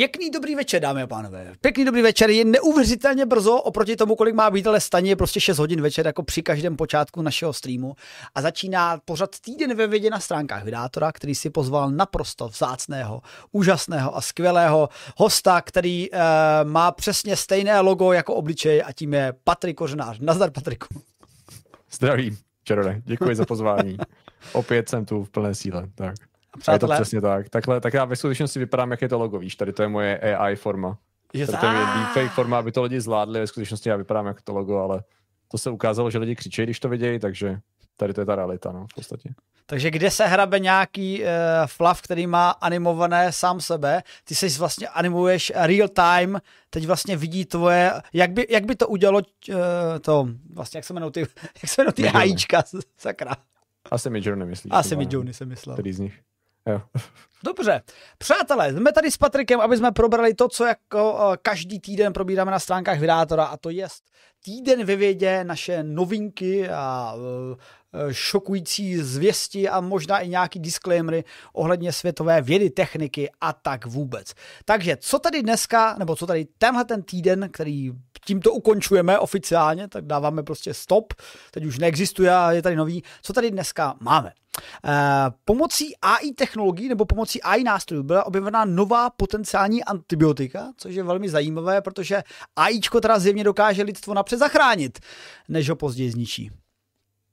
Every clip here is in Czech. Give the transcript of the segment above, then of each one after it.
Pěkný dobrý večer, dámy a pánové. Pěkný dobrý večer je neuvěřitelně brzo oproti tomu, kolik má být, ale staně je prostě 6 hodin večer, jako při každém počátku našeho streamu. A začíná pořad týden ve vědě na stránkách Vydátora, který si pozval naprosto vzácného, úžasného a skvělého hosta, který uh, má přesně stejné logo jako obličej a tím je Patrik Kořenář. Nazdar, Patriku. Zdravím, Čerone, děkuji za pozvání. Opět jsem tu v plné síle. Tak. Přátelé. Je to přesně tak. Takhle, tak já ve skutečnosti vypadám, jak je to logo, víš, tady to je moje AI forma. Je tady to je deepfake forma, aby to lidi zvládli, ve skutečnosti já vypadám jako to logo, ale to se ukázalo, že lidi křičí, když to vidějí, takže tady to je ta realita, no, v podstatě. Takže kde se hrabe nějaký uh, flav, který má animované sám sebe, ty se vlastně animuješ real time, teď vlastně vidí tvoje, jak by, jak by to udělalo uh, to, vlastně jak se jmenou ty, jak se jmenou ty hajíčka, sakra. Asi mi Johnny myslíš. Asi mi Johnny se myslel. Který z nich. Dobře. Přátelé, jsme tady s Patrikem, aby jsme probrali to, co jako eh, každý týden probíráme na stránkách Vydátora a to je týden ve vědě, naše novinky a eh, šokující zvěsti a možná i nějaký disclaimery ohledně světové vědy, techniky a tak vůbec. Takže co tady dneska, nebo co tady tenhle ten týden, který tímto ukončujeme oficiálně, tak dáváme prostě stop, teď už neexistuje a je tady nový, co tady dneska máme. Uh, pomocí AI technologií nebo pomocí AI nástrojů byla objevena nová potenciální antibiotika, což je velmi zajímavé, protože AIčko teda zjevně dokáže lidstvo napřed zachránit, než ho později zničí.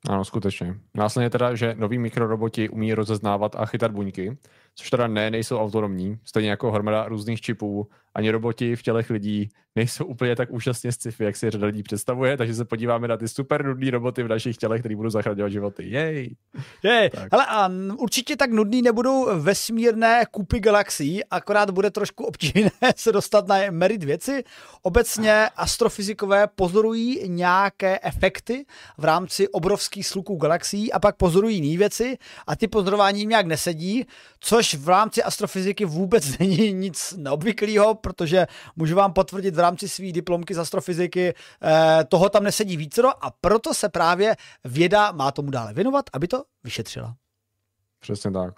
Ano, skutečně. Následně teda, že noví mikroroboti umí rozeznávat a chytat buňky, což teda ne, nejsou autonomní, stejně jako hromada různých čipů, ani roboti v tělech lidí nejsou úplně tak úžasně sci-fi, jak si řada lidí představuje, takže se podíváme na ty super nudný roboty v našich tělech, které budou zachraňovat životy. Jej! Jej. Ale a určitě tak nudný nebudou vesmírné kupy galaxií, akorát bude trošku obtížné se dostat na merit věci. Obecně astrofyzikové pozorují nějaké efekty v rámci obrovských sluků galaxií a pak pozorují jiné věci a ty pozorování jim nějak nesedí, což v rámci astrofyziky vůbec není nic neobvyklého, protože můžu vám potvrdit v rámci své diplomky z astrofyziky, eh, toho tam nesedí vícero a proto se právě věda má tomu dále věnovat, aby to vyšetřila. Přesně tak.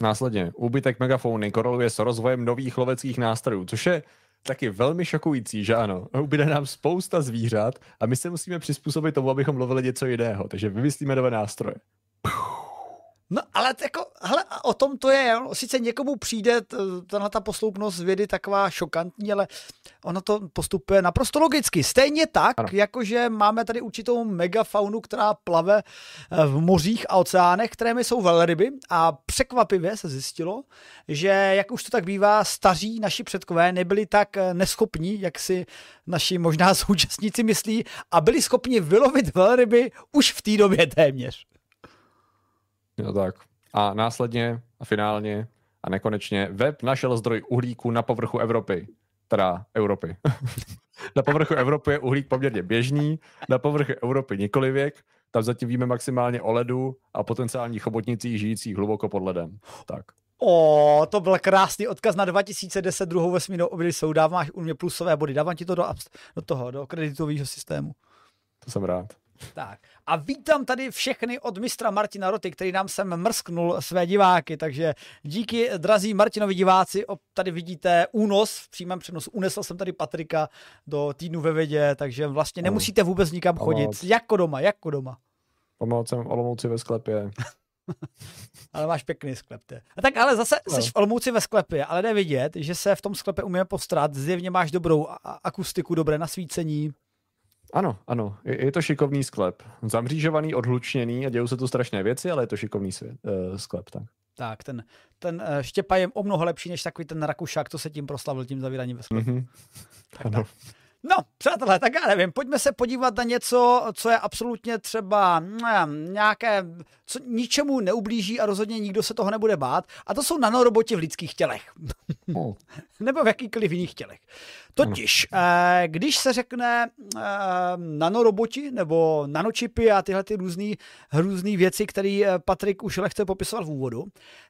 Následně, úbytek megafony koreluje s rozvojem nových loveckých nástrojů, což je taky velmi šokující, že ano. Ubyde nám spousta zvířat a my se musíme přizpůsobit tomu, abychom lovili něco jiného. Takže vymyslíme nové nástroje. No ale jako, hele, o tom to je, sice někomu přijde tahle ta posloupnost vědy taková šokantní, ale ono to postupuje naprosto logicky. Stejně tak, ano. jakože máme tady určitou megafaunu, která plave eh, v mořích a oceánech, které jsou velryby a překvapivě se zjistilo, že jak už to tak bývá, staří naši předkové nebyli tak eh, neschopní, jak si naši možná současníci myslí a byli schopni vylovit velryby už v té době téměř. No tak. A následně a finálně a nekonečně web našel zdroj uhlíku na povrchu Evropy. Teda Evropy. na povrchu Evropy je uhlík poměrně běžný, na povrchu Evropy nikoli věk, tam zatím víme maximálně o ledu a potenciálních chobotnicích žijících hluboko pod ledem. Tak. O, to byl krásný odkaz na 2010 druhou vesmírnou objevy souda, máš u mě plusové body, dávám ti to do, do toho, do kreditového systému. To jsem rád. Tak. A vítám tady všechny od mistra Martina Roty, který nám sem mrsknul své diváky, takže díky drazí Martinovi diváci, tady vidíte únos, v přímém přenosu unesl jsem tady Patrika do týdnu ve vědě, takže vlastně nemusíte vůbec nikam chodit, jako doma, jako doma. Pomoc jsem Olomouci ve sklepě. ale máš pěkný sklep. Ty. A tak ale zase no. jsi v Olomouci ve sklepě, ale jde vidět, že se v tom sklepě umíme postarat. Zjevně máš dobrou akustiku, dobré nasvícení. Ano, ano, je, je to šikovný sklep. Zamřížovaný, odhlučněný a dějou se tu strašné věci, ale je to šikovný svět, uh, sklep. Tak. Tak, ten, ten uh, štěpa je o mnoho lepší než takový ten Rakušák, co se tím proslavil, tím zavíraním ve sklepu. Mm-hmm. Tak, ano. Tak. No, přátelé, tak já nevím, pojďme se podívat na něco, co je absolutně třeba mm, nějaké, co ničemu neublíží a rozhodně nikdo se toho nebude bát. A to jsou nanoroboti v lidských tělech. Oh. Nebo v jakýkoliv jiných tělech. Totiž, eh, když se řekne eh, nanoroboti nebo nanočipy a tyhle ty různé různý věci, které eh, Patrik už lehce popisoval v úvodu,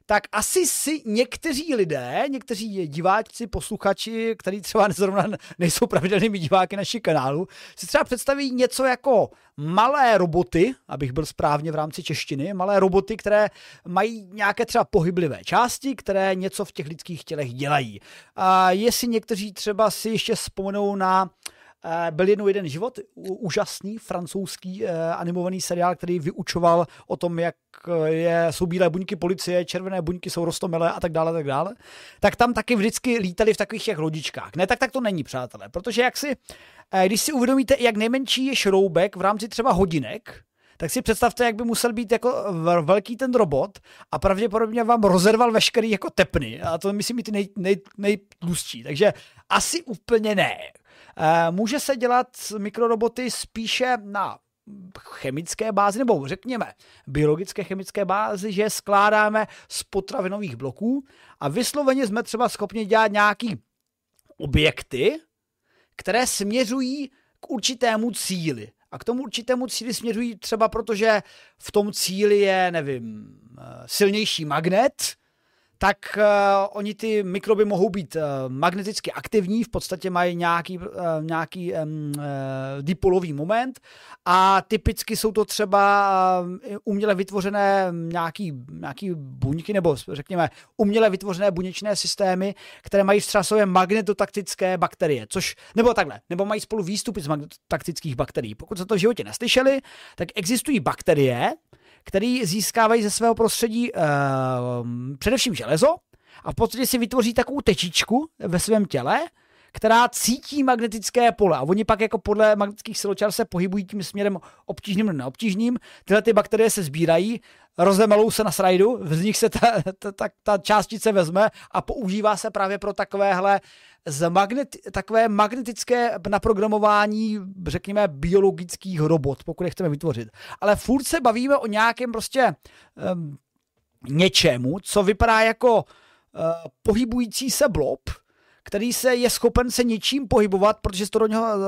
tak asi si někteří lidé, někteří diváci, posluchači, kteří třeba zrovna nejsou pravidelnými diváky našich kanálu, si třeba představí něco jako malé roboty, abych byl správně v rámci češtiny, malé roboty, které mají nějaké třeba pohyblivé části, které něco v těch lidských tělech dělají. A jestli někteří třeba si ještě vzpomenou na Eh, byl jednou jeden život, úžasný francouzský eh, animovaný seriál, který vyučoval o tom, jak eh, je, jsou bílé buňky policie, červené buňky jsou rostomilé a tak dále, tak dále. Tak tam taky vždycky lítali v takových těch lodičkách. Ne, tak tak to není, přátelé, protože jak si, když si uvědomíte, jak nejmenší je šroubek v rámci třeba hodinek, tak si představte, jak by musel být jako velký ten robot a pravděpodobně vám rozerval veškerý jako tepny. A to myslím i ty nej, nej, nejtlustší. Takže asi úplně ne. Eh, může se dělat mikroroboty spíše na chemické bázi, nebo řekněme biologické chemické bázi, že skládáme z potravinových bloků a vysloveně jsme třeba schopni dělat nějaký objekty, které směřují k určitému cíli. A k tomu určitému cíli směřují třeba proto, že v tom cíli je, nevím, eh, silnější magnet, tak uh, oni ty mikroby mohou být uh, magneticky aktivní, v podstatě mají nějaký, uh, nějaký um, uh, dipolový moment a typicky jsou to třeba uh, uměle vytvořené nějaký, nějaký buňky, nebo řekněme uměle vytvořené buněčné systémy, které mají své magnetotaktické bakterie, což, nebo takhle, nebo mají spolu výstupy z magnetotaktických bakterií. Pokud se to v životě neslyšeli, tak existují bakterie, který získávají ze svého prostředí uh, především železo a v podstatě si vytvoří takovou tečičku ve svém těle, která cítí magnetické pole. A oni pak jako podle magnetických siločar se pohybují tím směrem obtížným nebo neobtížným. Tyhle ty bakterie se sbírají, rozemelou se na srajdu, z nich se ta, ta, ta, ta částice vezme a používá se právě pro takovéhle z magnet, takové magnetické naprogramování, řekněme, biologických robot, pokud je chceme vytvořit. Ale furt se bavíme o nějakém prostě um, něčemu, co vypadá jako uh, pohybující se blob, který se je schopen se něčím pohybovat, protože to do něho uh,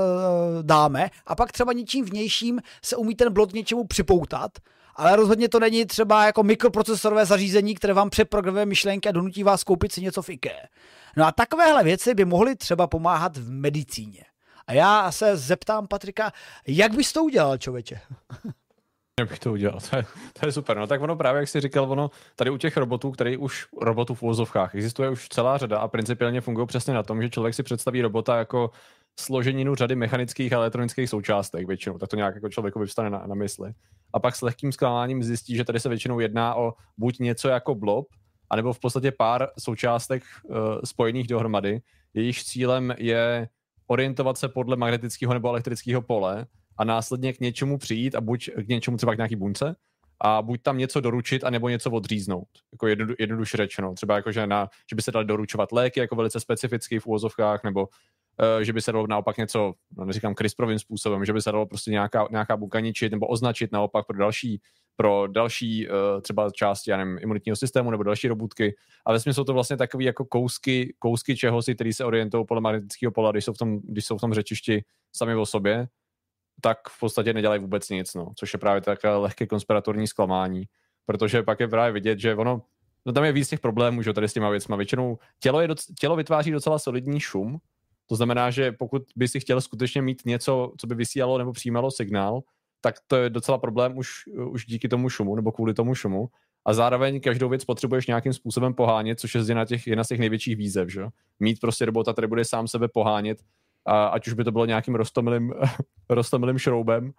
dáme, a pak třeba něčím vnějším se umí ten blok něčemu připoutat, ale rozhodně to není třeba jako mikroprocesorové zařízení, které vám přeprogramuje myšlenky a donutí vás koupit si něco v IKEA. No a takovéhle věci by mohly třeba pomáhat v medicíně. A já se zeptám Patrika, jak bys to udělal, člověče? Jak bych to udělal, to je, to je super. No tak ono právě, jak jsi říkal, ono tady u těch robotů, který už robotů v úvozovkách, existuje už celá řada a principiálně fungují přesně na tom, že člověk si představí robota jako složeninu řady mechanických a elektronických součástek většinou, tak to nějak jako člověku vyvstane na, na mysli. A pak s lehkým zklamáním zjistí, že tady se většinou jedná o buď něco jako blob, anebo v podstatě pár součástek uh, spojených dohromady. Jejich cílem je orientovat se podle magnetického nebo elektrického pole a následně k něčemu přijít a buď k něčemu třeba k nějaký bunce, a buď tam něco doručit, anebo něco odříznout. Jako jedno, jednoduše řečeno. Třeba jako, že, na, že by se dali doručovat léky jako velice specifický v úvozovkách, nebo uh, že by se dalo naopak něco, no neříkám CRISPRovým způsobem, že by se dalo prostě nějaká, nějaká buňka ničit nebo označit naopak pro další pro další uh, třeba části já nevím, imunitního systému nebo další robotky. A ve jsou to vlastně takové jako kousky, kousky čehosi, které se orientují podle magnetického pola, když jsou, v tom, když jsou v tom řečišti sami o sobě, tak v podstatě nedělají vůbec nic, no, což je právě takové lehké konspiratorní zklamání, protože pak je právě vidět, že ono, no tam je víc těch problémů, že tady s těma věcma. Většinou tělo, je doc, tělo vytváří docela solidní šum, to znamená, že pokud by si chtěl skutečně mít něco, co by vysílalo nebo přijímalo signál, tak to je docela problém už, už díky tomu šumu nebo kvůli tomu šumu. A zároveň každou věc potřebuješ nějakým způsobem pohánět, což je jedna, těch, jedna z těch největších výzev. Že? Mít prostě robota, který bude sám sebe pohánět, a ať už by to bylo nějakým rostomilým, rostomilým šroubem,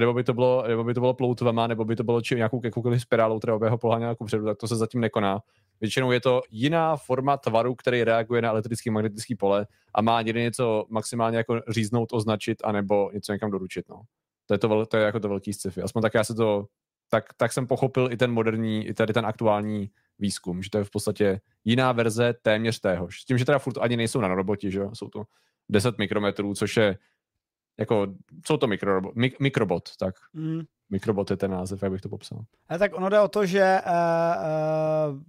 nebo by to bylo, nebo by to bylo ploutvama, nebo by to bylo či, nějakou jakoukoliv spirálou, která by ho poháněla jako předu, tak to se zatím nekoná. Většinou je to jiná forma tvaru, který reaguje na elektrický magnetický pole a má někdy něco maximálně jako říznout, označit, anebo něco někam doručit. No. To je, to, to je jako to velký sci-fi. Aspoň tak já se to, tak, tak jsem pochopil i ten moderní, i tady ten aktuální výzkum, že to je v podstatě jiná verze téměř téhož. S tím, že teda furt ani nejsou na roboti, že jsou to 10 mikrometrů, což je jako, jsou to mikrobot, mik, mikrobot, tak. Mm. Mikrobot je ten název, jak bych to popsal. A tak ono jde o to, že uh, uh,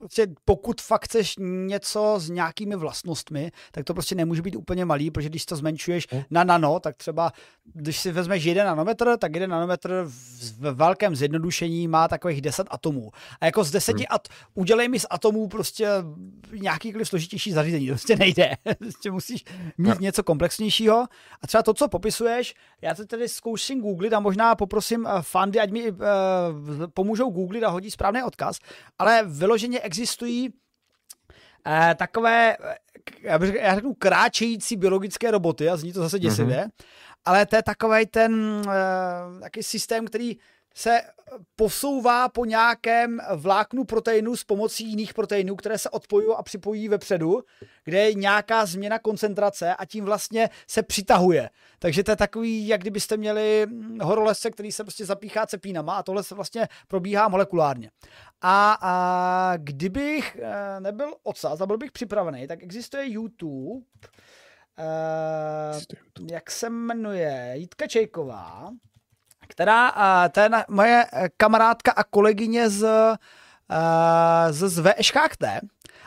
prostě pokud fakt chceš něco s nějakými vlastnostmi, tak to prostě nemůže být úplně malý, protože když to zmenšuješ hmm. na nano, tak třeba když si vezmeš jeden nanometr, tak jeden nanometr v velkém zjednodušení má takových 10 atomů. A jako z deseti hmm. at, udělej mi z atomů prostě nějakýkoliv složitější zařízení, to prostě nejde. prostě musíš mít no. něco komplexnějšího. A třeba to, co popisuješ, já to tedy zkouším googlit a možná poprosím eh, fandy, ať mi uh, pomůžou googlit a hodí správný odkaz, ale vyloženě existují uh, takové, já řeknu, kráčející biologické roboty a zní to zase děsivě, mm-hmm. ale to je takový ten uh, taky systém, který se posouvá po nějakém vláknu proteinu s pomocí jiných proteinů, které se odpojují a připojí vepředu, kde je nějaká změna koncentrace a tím vlastně se přitahuje. Takže to je takový, jak kdybyste měli horolezce, který se prostě zapíchá cepínama a tohle se vlastně probíhá molekulárně. A, a kdybych eh, nebyl odsaz a byl bych připravený, tak existuje YouTube, Uh, jak se jmenuje, Jitka Čejková, která, to je moje eh, kamarádka a kolegyně z, eh, z, z VŠKT,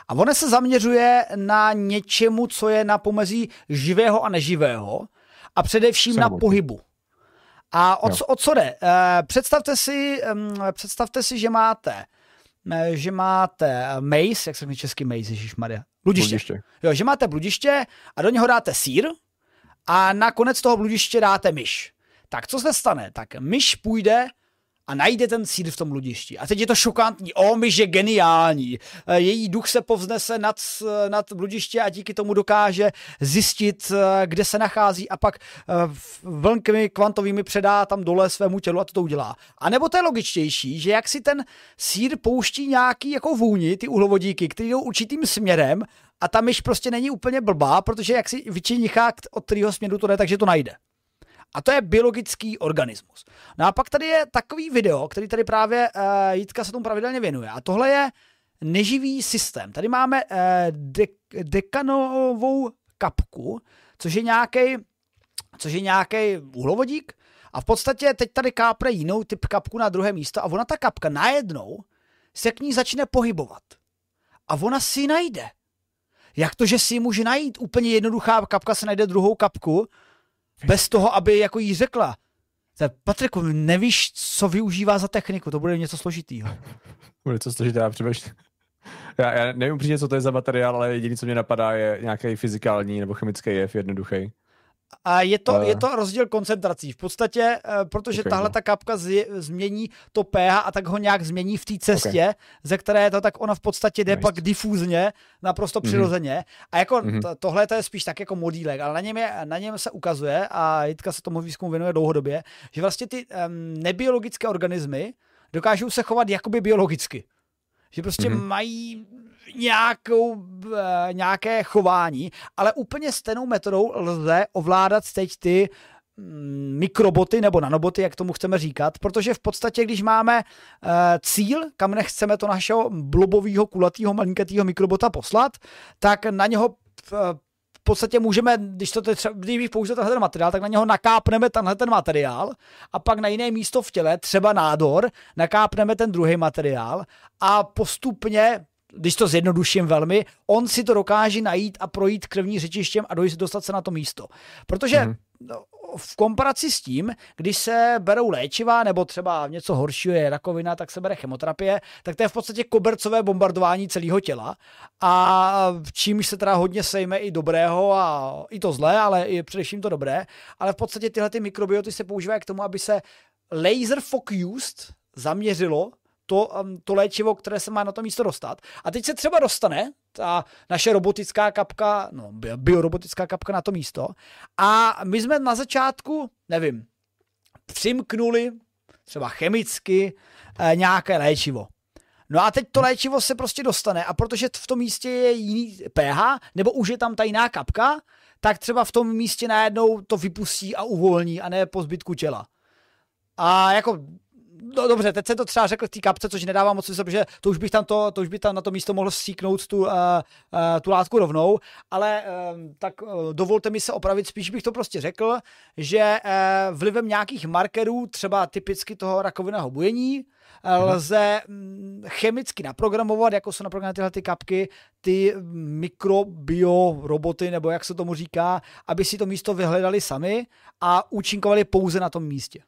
a ona se zaměřuje na něčemu, co je na pomezí živého a neživého a především Samotný. na pohybu. A o, co, o co jde? Eh, představte si, představte si, že máte že máte maze, jak se mi český maze, Maria? Bludiště. bludiště. Jo, že máte bludiště a do něho dáte sír a na konec toho bludiště dáte myš. Tak co se stane? Tak myš půjde a najde ten sír v tom ludišti. A teď je to šokantní. O, myš je geniální. E, její duch se povznese nad, nad bludiště a díky tomu dokáže zjistit, e, kde se nachází a pak e, vlnkami kvantovými předá tam dole svému tělu a to, to udělá. A nebo to je logičtější, že jak si ten sír pouští nějaký jako vůni, ty uhlovodíky, které jdou určitým směrem a ta myš prostě není úplně blbá, protože jak si vyčinichá, od kterého směru to jde, takže to najde. A to je biologický organismus. No a pak tady je takový video, který tady právě uh, Jitka se tomu pravidelně věnuje. A tohle je neživý systém. Tady máme uh, de- dekanovou kapku, což je nějaký což je nějaký uhlovodík a v podstatě teď tady kápne jinou typ kapku na druhé místo a ona ta kapka najednou se k ní začne pohybovat. A ona si najde. Jak to, že si ji může najít? Úplně jednoduchá kapka se najde druhou kapku bez toho, aby jako jí řekla. Patriku, nevíš, co využívá za techniku, to bude něco složitýho. Bude něco složitého, přemýšlím. Já, já nevím přijde, co to je za materiál, ale jediné, co mě napadá, je nějaký fyzikální nebo chemický jev jednoduchý. A je to, uh, je to rozdíl koncentrací. V podstatě, uh, protože okay, tahle no. ta kapka z, změní to pH a tak ho nějak změní v té cestě, okay. ze které to tak ona v podstatě jde nice. pak difúzně, naprosto mm-hmm. přirozeně. A jako mm-hmm. to, tohle to je spíš tak jako modílek, ale na něm, je, na něm se ukazuje, a Jitka se tomu výzkumu věnuje dlouhodobě, že vlastně ty um, nebiologické organismy dokážou se chovat jakoby biologicky. Že prostě mm-hmm. mají nějakou, eh, nějaké chování, ale úplně stejnou metodou lze ovládat teď ty mm, mikroboty nebo nanoboty, jak tomu chceme říkat, protože v podstatě, když máme uh, cíl, kam nechceme to našeho blobového, kulatého, malinkatého mikrobota poslat, tak na něho uh, v podstatě můžeme, když to třeba, když použil tenhle ten materiál, tak na něho nakápneme tenhle ten materiál a pak na jiné místo v těle, třeba nádor, nakápneme ten druhý materiál a postupně když to zjednoduším velmi, on si to dokáže najít a projít krevní řečištěm a dojít dostat se na to místo. Protože mm. v komparaci s tím, když se berou léčiva nebo třeba něco horšího je rakovina, tak se bere chemoterapie, tak to je v podstatě kobercové bombardování celého těla a čímž se teda hodně sejme i dobrého a i to zlé, ale i především to dobré, ale v podstatě tyhle ty mikrobioty se používají k tomu, aby se laser focused zaměřilo to, um, to léčivo, které se má na to místo dostat. A teď se třeba dostane ta naše robotická kapka, no, biorobotická kapka na to místo. A my jsme na začátku, nevím, přimknuli třeba chemicky eh, nějaké léčivo. No a teď to léčivo se prostě dostane a protože v tom místě je jiný pH, nebo už je tam ta jiná kapka, tak třeba v tom místě najednou to vypustí a uvolní a ne po zbytku těla. A jako no dobře, teď se to třeba řekl v té kapce, což nedává moc smysl, protože to už bych tam, to, to už bych tam na to místo mohl stříknout tu, uh, uh, tu látku rovnou, ale uh, tak uh, dovolte mi se opravit, spíš bych to prostě řekl, že uh, vlivem nějakých markerů, třeba typicky toho rakovinného bujení, Mhm. lze mm, chemicky naprogramovat, jako jsou naprogramované tyhle ty kapky, ty mikrobio roboty, nebo jak se tomu říká, aby si to místo vyhledali sami a účinkovali pouze na tom místě.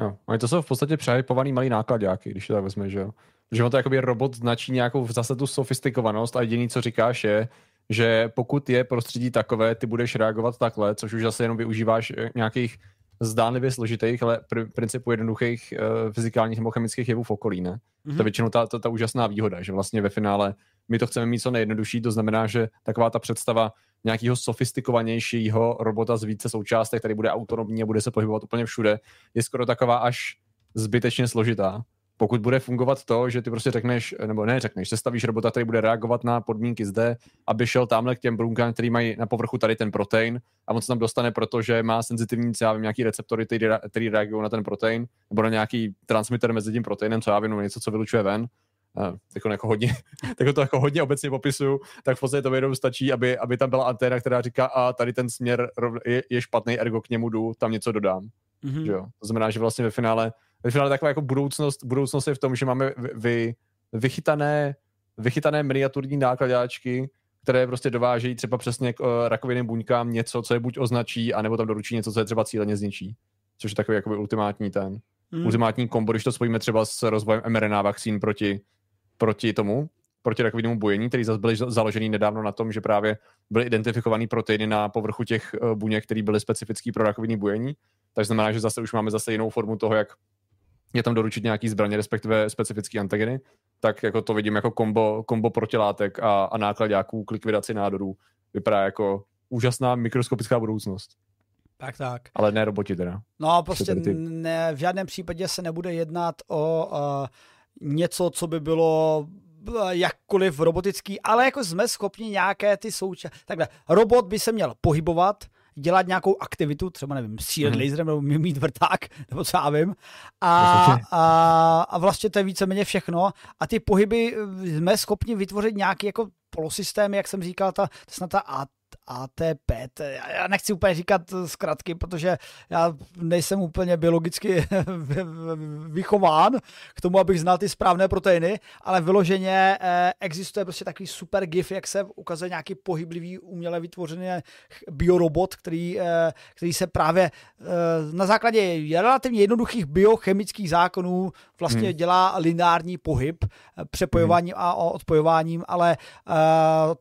Jo, oni to jsou v podstatě přehypovaný malý nákladňáky, když to tak vezme, že jo. Že on to jakoby robot značí nějakou zase tu sofistikovanost a jediný, co říkáš je, že pokud je prostředí takové, ty budeš reagovat takhle, což už zase jenom využíváš eh, nějakých zdánlivě složitých, ale pr- principu jednoduchých uh, fyzikálních nebo chemických jevů v okolí, ne? Mm-hmm. To je mhm. většinou ta, ta, ta úžasná výhoda, že vlastně ve finále my to chceme mít co nejjednodušší, to znamená, že taková ta představa nějakého sofistikovanějšího robota z více součástek, který bude autonomní a bude se pohybovat úplně všude, je skoro taková až zbytečně složitá pokud bude fungovat to, že ty prostě řekneš, nebo ne řekneš, stavíš robota, který bude reagovat na podmínky zde, aby šel tamhle k těm buňkám, který mají na povrchu tady ten protein a on se tam dostane, protože má senzitivní, já vím, nějaký receptory, který reagují na ten protein, nebo na nějaký transmitter mezi tím proteinem, co já vím, něco, co vylučuje ven. Jako, jako hodně, tak to jako hodně obecně popisuju, tak v podstatě to jenom stačí, aby, aby tam byla anténa, která říká, a tady ten směr je, je špatný, ergo k němu jdu, tam něco dodám. Mm-hmm. Že jo? To znamená, že vlastně ve finále ve finále taková jako budoucnost, budoucnost je v tom, že máme vy, vychytané, vychytané miniaturní nákladáčky, které prostě dovážejí třeba přesně k uh, rakovinným buňkám něco, co je buď označí, anebo tam doručí něco, co je třeba cíleně zničí. Což je takový jakoby ultimátní ten, mm. ultimátní kombo, když to spojíme třeba s rozvojem mRNA vakcín proti, proti tomu, proti rakovinnému bujení, který zase byly založený nedávno na tom, že právě byly identifikovaný proteiny na povrchu těch uh, buněk, které byly specifický pro rakovinné bujení. Takže znamená, že zase už máme zase jinou formu toho, jak je tam doručit nějaký zbraně, respektive specifické antigeny, tak jako to vidím jako kombo, kombo protilátek a, a nákladňáků k likvidaci nádorů. Vypadá jako úžasná mikroskopická budoucnost. Tak, tak. Ale ne roboti teda. No prostě ne, v žádném případě se nebude jednat o uh, něco, co by bylo jakkoliv robotický, ale jako jsme schopni nějaké ty součásti. Takhle, robot by se měl pohybovat, dělat nějakou aktivitu, třeba nevím, střílet mm. laserem nebo mít vrták, nebo co já vím. A, a, a vlastně to je víceméně všechno. A ty pohyby jsme schopni vytvořit nějaký jako polosystém, jak jsem říkal, ta, snad ta ATP, já nechci úplně říkat zkratky, protože já nejsem úplně biologicky vychován k tomu, abych znal ty správné proteiny, ale vyloženě eh, existuje prostě takový super gif, jak se ukazuje nějaký pohyblivý, uměle vytvořený biorobot, který, eh, který se právě eh, na základě relativně jednoduchých biochemických zákonů vlastně hmm. dělá lineární pohyb přepojováním hmm. a odpojováním, ale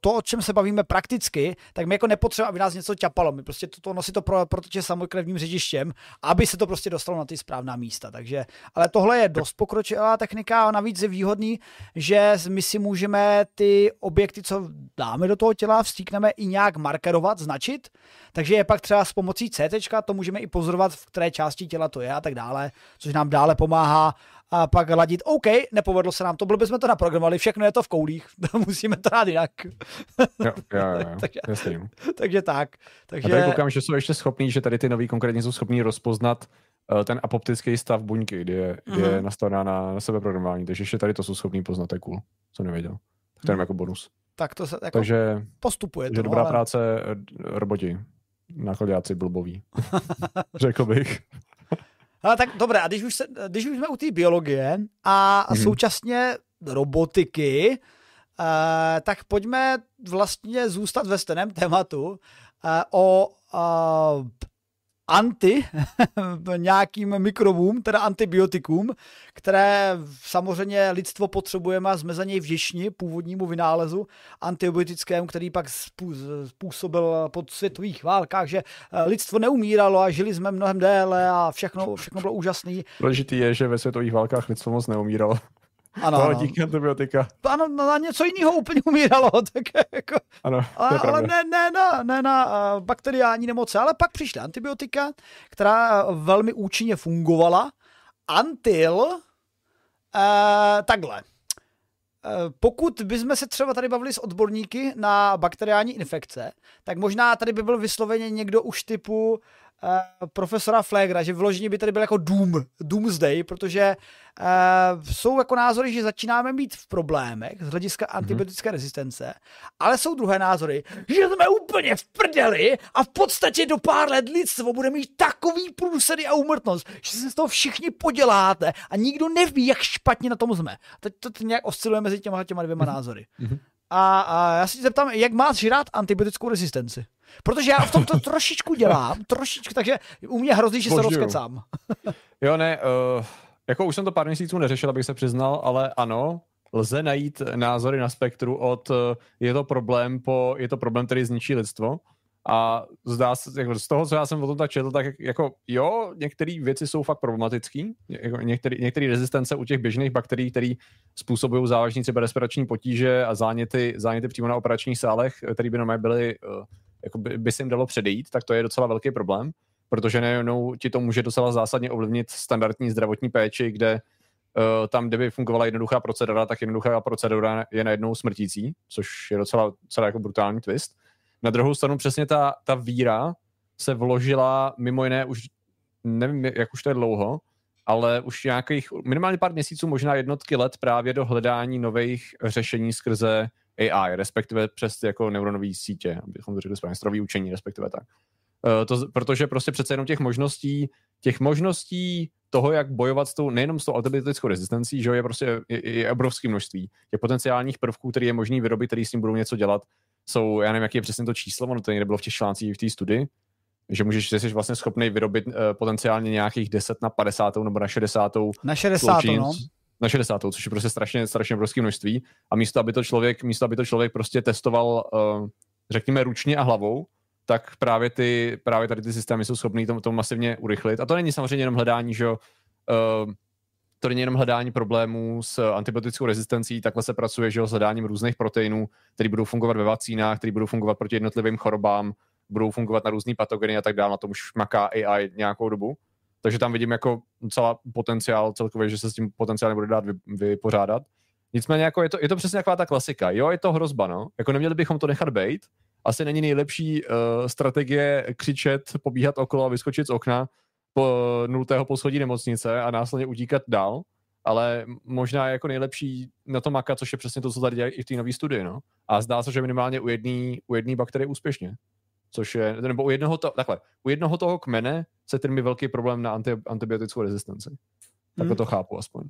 to, o čem se bavíme prakticky, tak my jako nepotřebujeme, aby nás něco ťapalo. My prostě to, to nosí to pro, protoče samokrevním řečištěm, aby se to prostě dostalo na ty správná místa. Takže, ale tohle je dost pokročilá technika a navíc je výhodný, že my si můžeme ty objekty, co dáme do toho těla, vstíkneme i nějak markerovat, značit. Takže je pak třeba s pomocí CT, to můžeme i pozorovat, v které části těla to je a tak dále, což nám dále pomáhá a pak ladit, OK, nepovedlo se nám to, bylo bychom to naprogramovali, všechno je to v koulích, musíme to dát jinak. jo, jo, jo, takže, takže tak. Takže... A tady koukám, že jsou ještě schopní, že tady ty nový konkrétně jsou schopní rozpoznat uh, ten apoptický stav buňky, kdy je, kdy je mhm. nastavená na, na sebe programování, takže ještě tady to jsou schopní poznat, to je cool, co nevěděl. Tak to je mhm. jako bonus. Tak to se jako takže, postupuje. Takže to, dobrá ale... práce eh, roboti, nákladáci blboví, řekl bych. Ale tak dobré, a když už, se, když už jsme u té biologie a mm-hmm. současně robotiky, uh, tak pojďme vlastně zůstat ve stejném tématu uh, o uh, anti nějakým mikrobům, teda antibiotikům, které samozřejmě lidstvo potřebujeme a jsme za něj vděční původnímu vynálezu antibiotickému, který pak způsobil pod světových válkách, že eh, lidstvo neumíralo a žili jsme mnohem déle a všechno, všechno bylo úžasné. Důležitý je, že ve světových válkách lidstvo moc neumíralo. Ano, no, ano. díky antibiotika. Ano, na něco jiného úplně umíralo. Tak jako, ano, ale, ale ne, ne, na, ne na uh, bakteriální nemoce, ale pak přišly antibiotika, která uh, velmi účinně fungovala, until uh, takhle. Pokud bychom se třeba tady bavili s odborníky na bakteriální infekce, tak možná tady by byl vysloveně někdo už typu uh, profesora Flegra, že vyloženě by tady byl jako doom, doomsday, protože uh, jsou jako názory, že začínáme mít v problémech z hlediska mhm. antibiotické mm-hmm. rezistence, ale jsou druhé názory, že jsme úplně v prdeli a v podstatě do pár let lidstvo bude mít takový průsedy a úmrtnost, že se z toho všichni poděláte a nikdo neví, jak špatně na tom jsme. Teď to, nějak osciluje mezi těma, těma dvěma mm-hmm. názory. Mm-hmm. A, a já se zeptám, jak máš žrát antibiotickou rezistenci? Protože já v tom to trošičku dělám, trošičku, takže u mě hrozí, že Božuju. se rozkecám. jo, ne, uh, jako už jsem to pár měsíců neřešil, abych se přiznal, ale ano, lze najít názory na spektru od uh, je to problém po je to problém, který zničí lidstvo. A zdá se, jako z toho, co já jsem o tom tak četl, tak jako jo, některé věci jsou fakt problematické. Jako některé rezistence u těch běžných bakterií, které způsobují závažné třeba respirační potíže a záněty, záněty přímo na operačních sálech, které by normálně byly, uh, jako by, by se jim dalo předejít, tak to je docela velký problém, protože nejenom ti to může docela zásadně ovlivnit standardní zdravotní péči, kde uh, tam, kde by fungovala jednoduchá procedura, tak jednoduchá procedura je najednou smrtící, což je docela, docela jako brutální twist. Na druhou stranu přesně ta, ta víra se vložila mimo jiné už, nevím, jak už to je dlouho, ale už nějakých minimálně pár měsíců, možná jednotky let právě do hledání nových řešení skrze AI, respektive přes jako neuronové sítě, abychom to řekli správně, strojové učení, respektive tak. Uh, to, protože prostě přece jenom těch možností, těch možností toho, jak bojovat s tou, nejenom s tou antibiotickou rezistencí, že je prostě je, je obrovské množství těch potenciálních prvků, které je možný vyrobit, který s tím budou něco dělat, jsou, já nevím, jaký je přesně to číslo, ono to někde bylo v těch článcích v té studii, že můžeš, že jsi vlastně schopný vyrobit uh, potenciálně nějakých 10 na 50 nebo na 60. Na 60, no. Na 60, což je prostě strašně, strašně obrovské množství. A místo, aby to člověk, místo, aby to člověk prostě testoval, uh, řekněme, ručně a hlavou, tak právě, ty, právě tady ty systémy jsou schopný to, to masivně urychlit. A to není samozřejmě jenom hledání, že uh, to není jenom hledání problémů s antibiotickou rezistencí, takhle se pracuje že s hledáním různých proteinů, které budou fungovat ve vakcínách, které budou fungovat proti jednotlivým chorobám, budou fungovat na různé patogeny a tak dále. Na tom už maká AI nějakou dobu. Takže tam vidím jako celá potenciál celkově, že se s tím potenciálně bude dát vypořádat. Nicméně jako je, to, je to přesně taková ta klasika. Jo, je to hrozba, no. Jako neměli bychom to nechat být. Asi není nejlepší uh, strategie křičet, pobíhat okolo a vyskočit z okna, po nultého poschodí nemocnice a následně utíkat dál, ale možná jako nejlepší na to makat, což je přesně to, co tady dělají i v té nové studii, no. A zdá se, že minimálně u jedné u jedný bakterie úspěšně. Což je, nebo u jednoho, to, takhle, u jednoho toho kmene se mi velký problém na anti, antibiotickou rezistenci. Tak hmm. to chápu aspoň.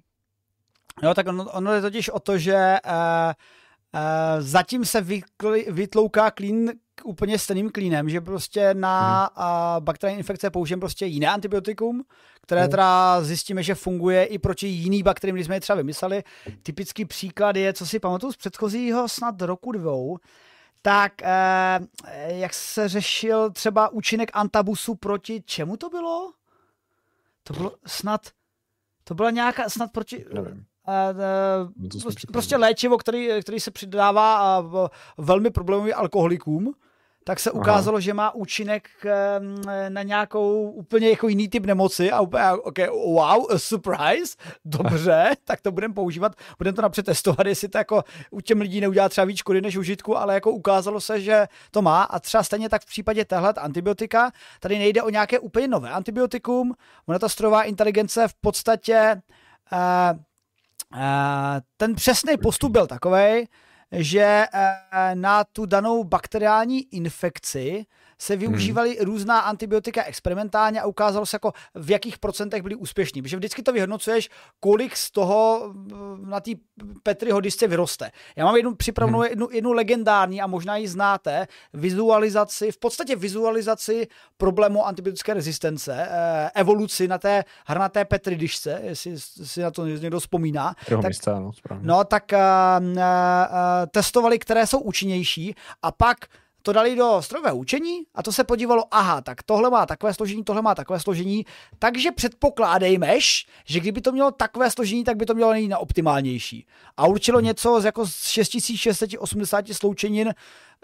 Jo, tak ono, ono je totiž o to, že uh, uh, zatím se vykli, vytlouká klín úplně stejným klínem, že prostě na hmm. bakteriální infekce použijeme prostě jiné antibiotikum, které hmm. teda zjistíme, že funguje i proti jiný bakteriím, když jsme je třeba vymysleli. Typický příklad je, co si pamatuju z předchozího snad roku dvou, tak eh, jak se řešil třeba účinek antabusu proti čemu to bylo? To bylo snad, to byla nějaká, snad proti... Nevím. Uh, prostě, prostě léčivo, který, který se přidává uh, velmi problémovým alkoholikům tak se ukázalo, Aha. že má účinek ehm, na nějakou úplně jako jiný typ nemoci a úplně, okay, wow, a surprise, dobře, tak to budeme používat, budeme to napřed testovat, jestli to jako u těm lidí neudělá třeba víc škody než užitku, ale jako ukázalo se, že to má. A třeba stejně tak v případě téhle antibiotika, tady nejde o nějaké úplně nové antibiotikum, ona ta strojová inteligence v podstatě uh, uh, ten přesný postup byl takový, že eh, na tu danou bakteriální infekci se využívaly hmm. různá antibiotika experimentálně a ukázalo se jako v jakých procentech byly úspěšní. Protože vždycky to vyhodnocuješ, kolik z toho eh, na té Petriho disce vyroste. Já mám jednu připravenou hmm. jednu, jednu legendární a možná ji znáte, vizualizaci, v podstatě vizualizaci problému antibiotické rezistence, eh, evoluci na té hrnaté Petri disce, jestli si na to někdo vzpomíná. Tak, místa, no, no, tak uh, uh, testovali, které jsou účinnější a pak to dali do strojového učení a to se podívalo, aha, tak tohle má takové složení, tohle má takové složení, takže předpokládejmeš, že kdyby to mělo takové složení, tak by to mělo nejít na optimálnější. A určilo hmm. něco z jako 6680 sloučenin,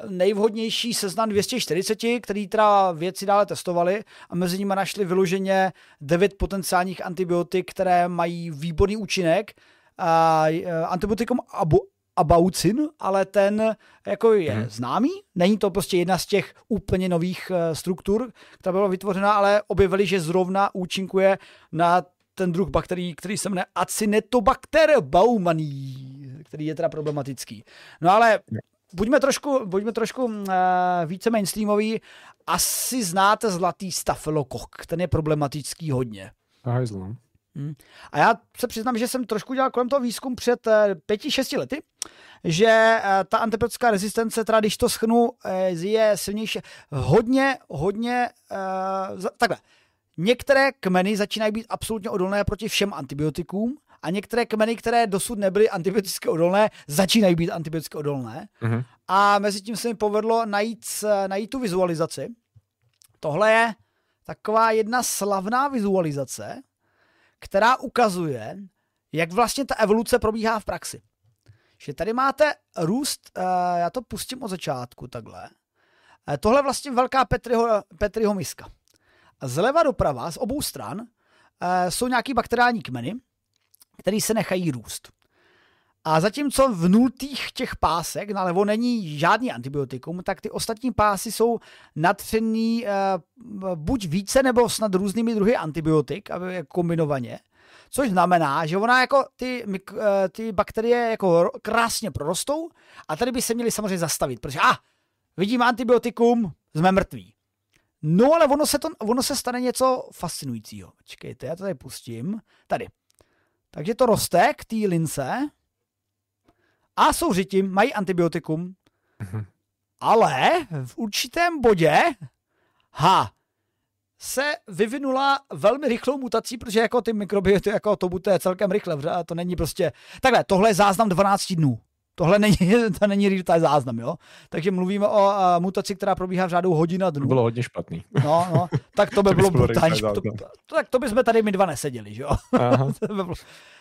nejvhodnější seznam 240, který teda věci dále testovali a mezi nimi našli vyloženě 9 potenciálních antibiotik, které mají výborný účinek. A, antibiotikum abu, abaucin, ale ten jako je hmm. známý. Není to prostě jedna z těch úplně nových uh, struktur, která byla vytvořena, ale objevili, že zrovna účinkuje na ten druh bakterií, který se jmenuje Acinetobacter baumani, který je teda problematický. No ale buďme trošku, buďme trošku uh, více mainstreamový. Asi znáte zlatý stafilokok, ten je problematický hodně. Hajzlo. Hmm. A já se přiznám, že jsem trošku dělal kolem toho výzkum před uh, pěti, šesti lety, že uh, ta antibiotická rezistence, teda když to schnu, uh, je silnější. Hodně, hodně, takhle. Některé kmeny začínají být absolutně odolné proti všem antibiotikům a některé kmeny, které dosud nebyly antibioticky odolné, začínají být antibioticky odolné. Uh-huh. A mezi tím se mi povedlo najít, najít tu vizualizaci. Tohle je taková jedna slavná vizualizace, která ukazuje, jak vlastně ta evoluce probíhá v praxi. Že tady máte růst, uh, já to pustím od začátku takhle. Uh, tohle je vlastně velká Petriho, Petriho miska. Zleva doprava, z obou stran, uh, jsou nějaký bakteriální kmeny, které se nechají růst. A zatímco v nultých těch pásek nalevo není žádný antibiotikum, tak ty ostatní pásy jsou natřený uh, buď více nebo snad různými druhy antibiotik, aby kombinovaně. Což znamená, že ona jako ty, uh, ty bakterie jako krásně prorostou a tady by se měly samozřejmě zastavit, protože ah, vidím antibiotikum, jsme mrtví. No ale ono se, to, ono se stane něco fascinujícího. Čekejte, já to tady pustím. Tady. Takže to roste k té lince a jsou řitím, mají antibiotikum, mhm. ale v určitém bodě, ha, se vyvinula velmi rychlou mutací, protože jako ty mikroby, to jako to bude celkem rychle, to není prostě, takhle, tohle je záznam 12 dnů. Tohle není, to není real záznam, jo? Takže mluvíme o uh, mutaci, která probíhá v řádu hodina dnů. To bylo hodně špatný. No, no, tak to by to bylo brutální. To, to, tak to bychom tady my dva neseděli, že jo?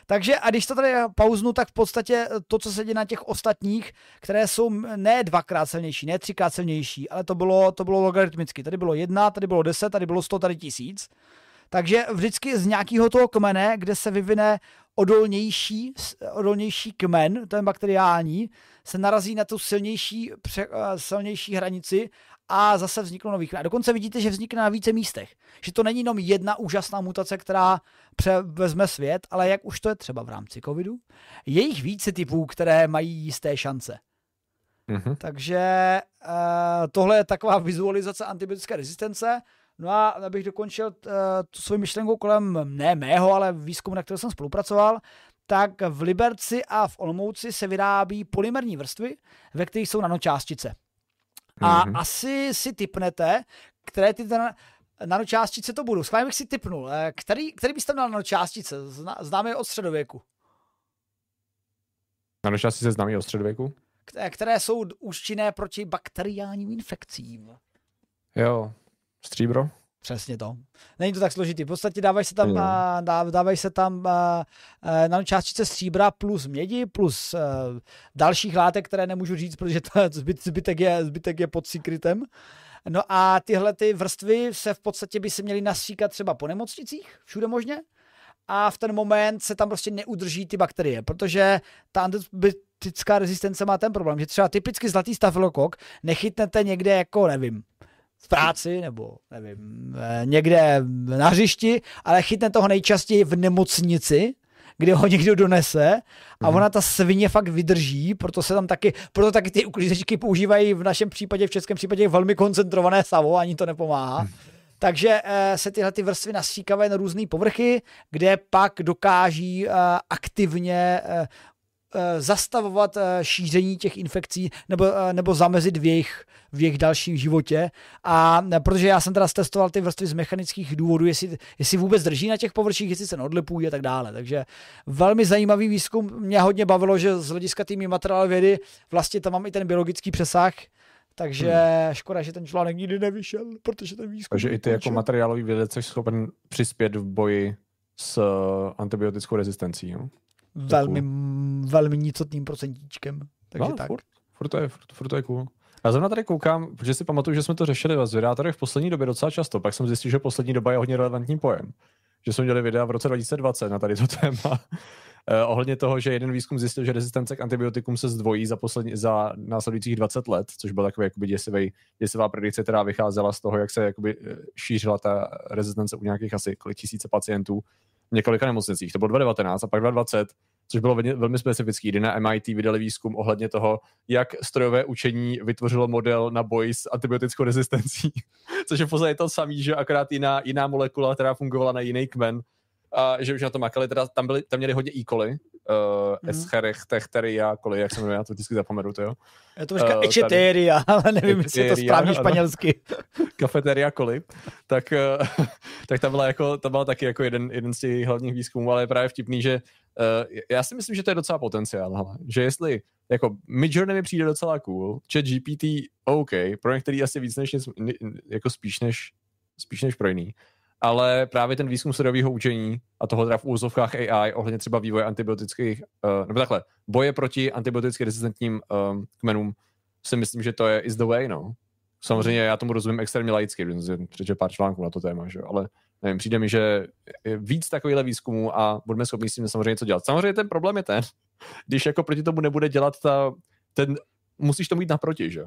Takže a když to tady pauznu, tak v podstatě to, co se děje na těch ostatních, které jsou ne dvakrát silnější, ne třikrát silnější, ale to bylo, to bylo logaritmicky. Tady bylo jedna, tady bylo deset, tady bylo sto, tady tisíc. Takže vždycky z nějakého toho kmene, kde se vyvine odolnější, odolnější kmen, ten bakteriální, se narazí na tu silnější, pře, eh, silnější hranici a zase vzniknou nový kmen. A dokonce vidíte, že vznikne na více místech. Že to není jenom jedna úžasná mutace, která převezme svět, ale jak už to je třeba v rámci covidu, je jich více typů, které mají jisté šance. Mm-hmm. Takže uh, tohle je taková vizualizace antibiotické rezistence. No a abych dokončil uh, tu svou myšlenku kolem ne mého, ale výzkumu, na kterém jsem spolupracoval, tak v Liberci a v Olmouci se vyrábí polymerní vrstvy, ve kterých jsou nanočástice. A mm-hmm. asi si typnete, které ty ten, nanočástice to budou. Schválně bych si typnul. Eh, který, který byste měl nanočástice? Zná, známe je od středověku. Nanočástice známe od středověku? Které jsou účinné proti bakteriálním infekcím. Jo, stříbro? Přesně to. Není to tak složitý. V podstatě dávají se tam, a, dávají se tam a, a, nanočástice stříbra plus mědi plus a, dalších látek, které nemůžu říct, protože to, zbyt, zbytek, je, zbytek je pod secretem. No a tyhle ty vrstvy se v podstatě by se měly nasíkat třeba po nemocnicích, všude možně. A v ten moment se tam prostě neudrží ty bakterie, protože ta antibiotická rezistence má ten problém, že třeba typicky zlatý stafilokok nechytnete někde jako, nevím, v práci nebo nevím, eh, někde na hřišti, ale chytne toho nejčastěji v nemocnici, kde ho někdo donese a mm. ona ta svině fakt vydrží, proto se tam taky, proto taky ty uklízečky používají v našem případě, v českém případě velmi koncentrované savo, ani to nepomáhá. Mm. Takže eh, se tyhle ty vrstvy nasíkávají na různé povrchy, kde pak dokáží eh, aktivně Eh, zastavovat eh, šíření těch infekcí nebo, eh, nebo zamezit v jejich, v jejich dalším životě. A protože já jsem teda testoval ty vrstvy z mechanických důvodů, jestli, jestli vůbec drží na těch površích, jestli se neodlepují a tak dále. Takže velmi zajímavý výzkum. Mě hodně bavilo, že z hlediska týmy materiálu vědy vlastně tam mám i ten biologický přesah, takže hmm. škoda, že ten článek nikdy nevyšel, protože ten výzkum... Takže i ty jako materiálový vědec jsi schopen přispět v boji s antibiotickou rezistencí. Jo? Velmi, velmi nicotným procentíčkem. Takže no, tak. Furt, furt, to je, furt, furt to je cool. Já zrovna tady koukám, protože si pamatuju, že jsme to řešili ve zvědátorech v poslední době docela často, pak jsem zjistil, že poslední doba je hodně relevantní pojem. Že jsme měli videa v roce 2020 na tady to téma. ohledně toho, že jeden výzkum zjistil, že rezistence k antibiotikum se zdvojí za, poslední, za následujících 20 let, což byl takový jakoby děsivý, děsivá predikce, která vycházela z toho, jak se jakoby eh, šířila ta rezistence u nějakých asi kolik tisíce pacientů v několika nemocnicích. To bylo 2019 a pak 2020 což bylo velmi specifický, kdy na MIT vydali výzkum ohledně toho, jak strojové učení vytvořilo model na boj s antibiotickou rezistencí, což je v podstatě to samý, že akorát jiná, jiná molekula, která fungovala na jiný kmen, a že už na to makali, teda tam, byli, tam měli hodně E. uh. Escherichia coli, jak se jmenuje, já to vždycky zapomenu, to jo. Je to říká uh, Echeteria, ale nevím, jestli je to správně španělsky. Cafeteria coli, tak, uh, tak tam byla, jako, tam byla taky jako jeden, jeden z těch hlavních výzkumů, ale je právě vtipný, že uh, já si myslím, že to je docela potenciál, hele. že jestli jako Midjourney mi přijde docela cool, chat GPT OK, pro některý asi víc než jako spíš než, spíš než pro jiný, ale právě ten výzkum strojového učení a toho teda v úzovkách AI ohledně třeba vývoje antibiotických, uh, nebo takhle, boje proti antibioticky rezistentním um, kmenům, si myslím, že to je is the way, no. Samozřejmě já tomu rozumím extrémně laicky, protože pár článků na to téma, že? ale nevím, přijde mi, že víc takovýchhle výzkumů a budeme schopni s tím samozřejmě něco dělat. Samozřejmě ten problém je ten, když jako proti tomu nebude dělat ta, ten, musíš to mít naproti, že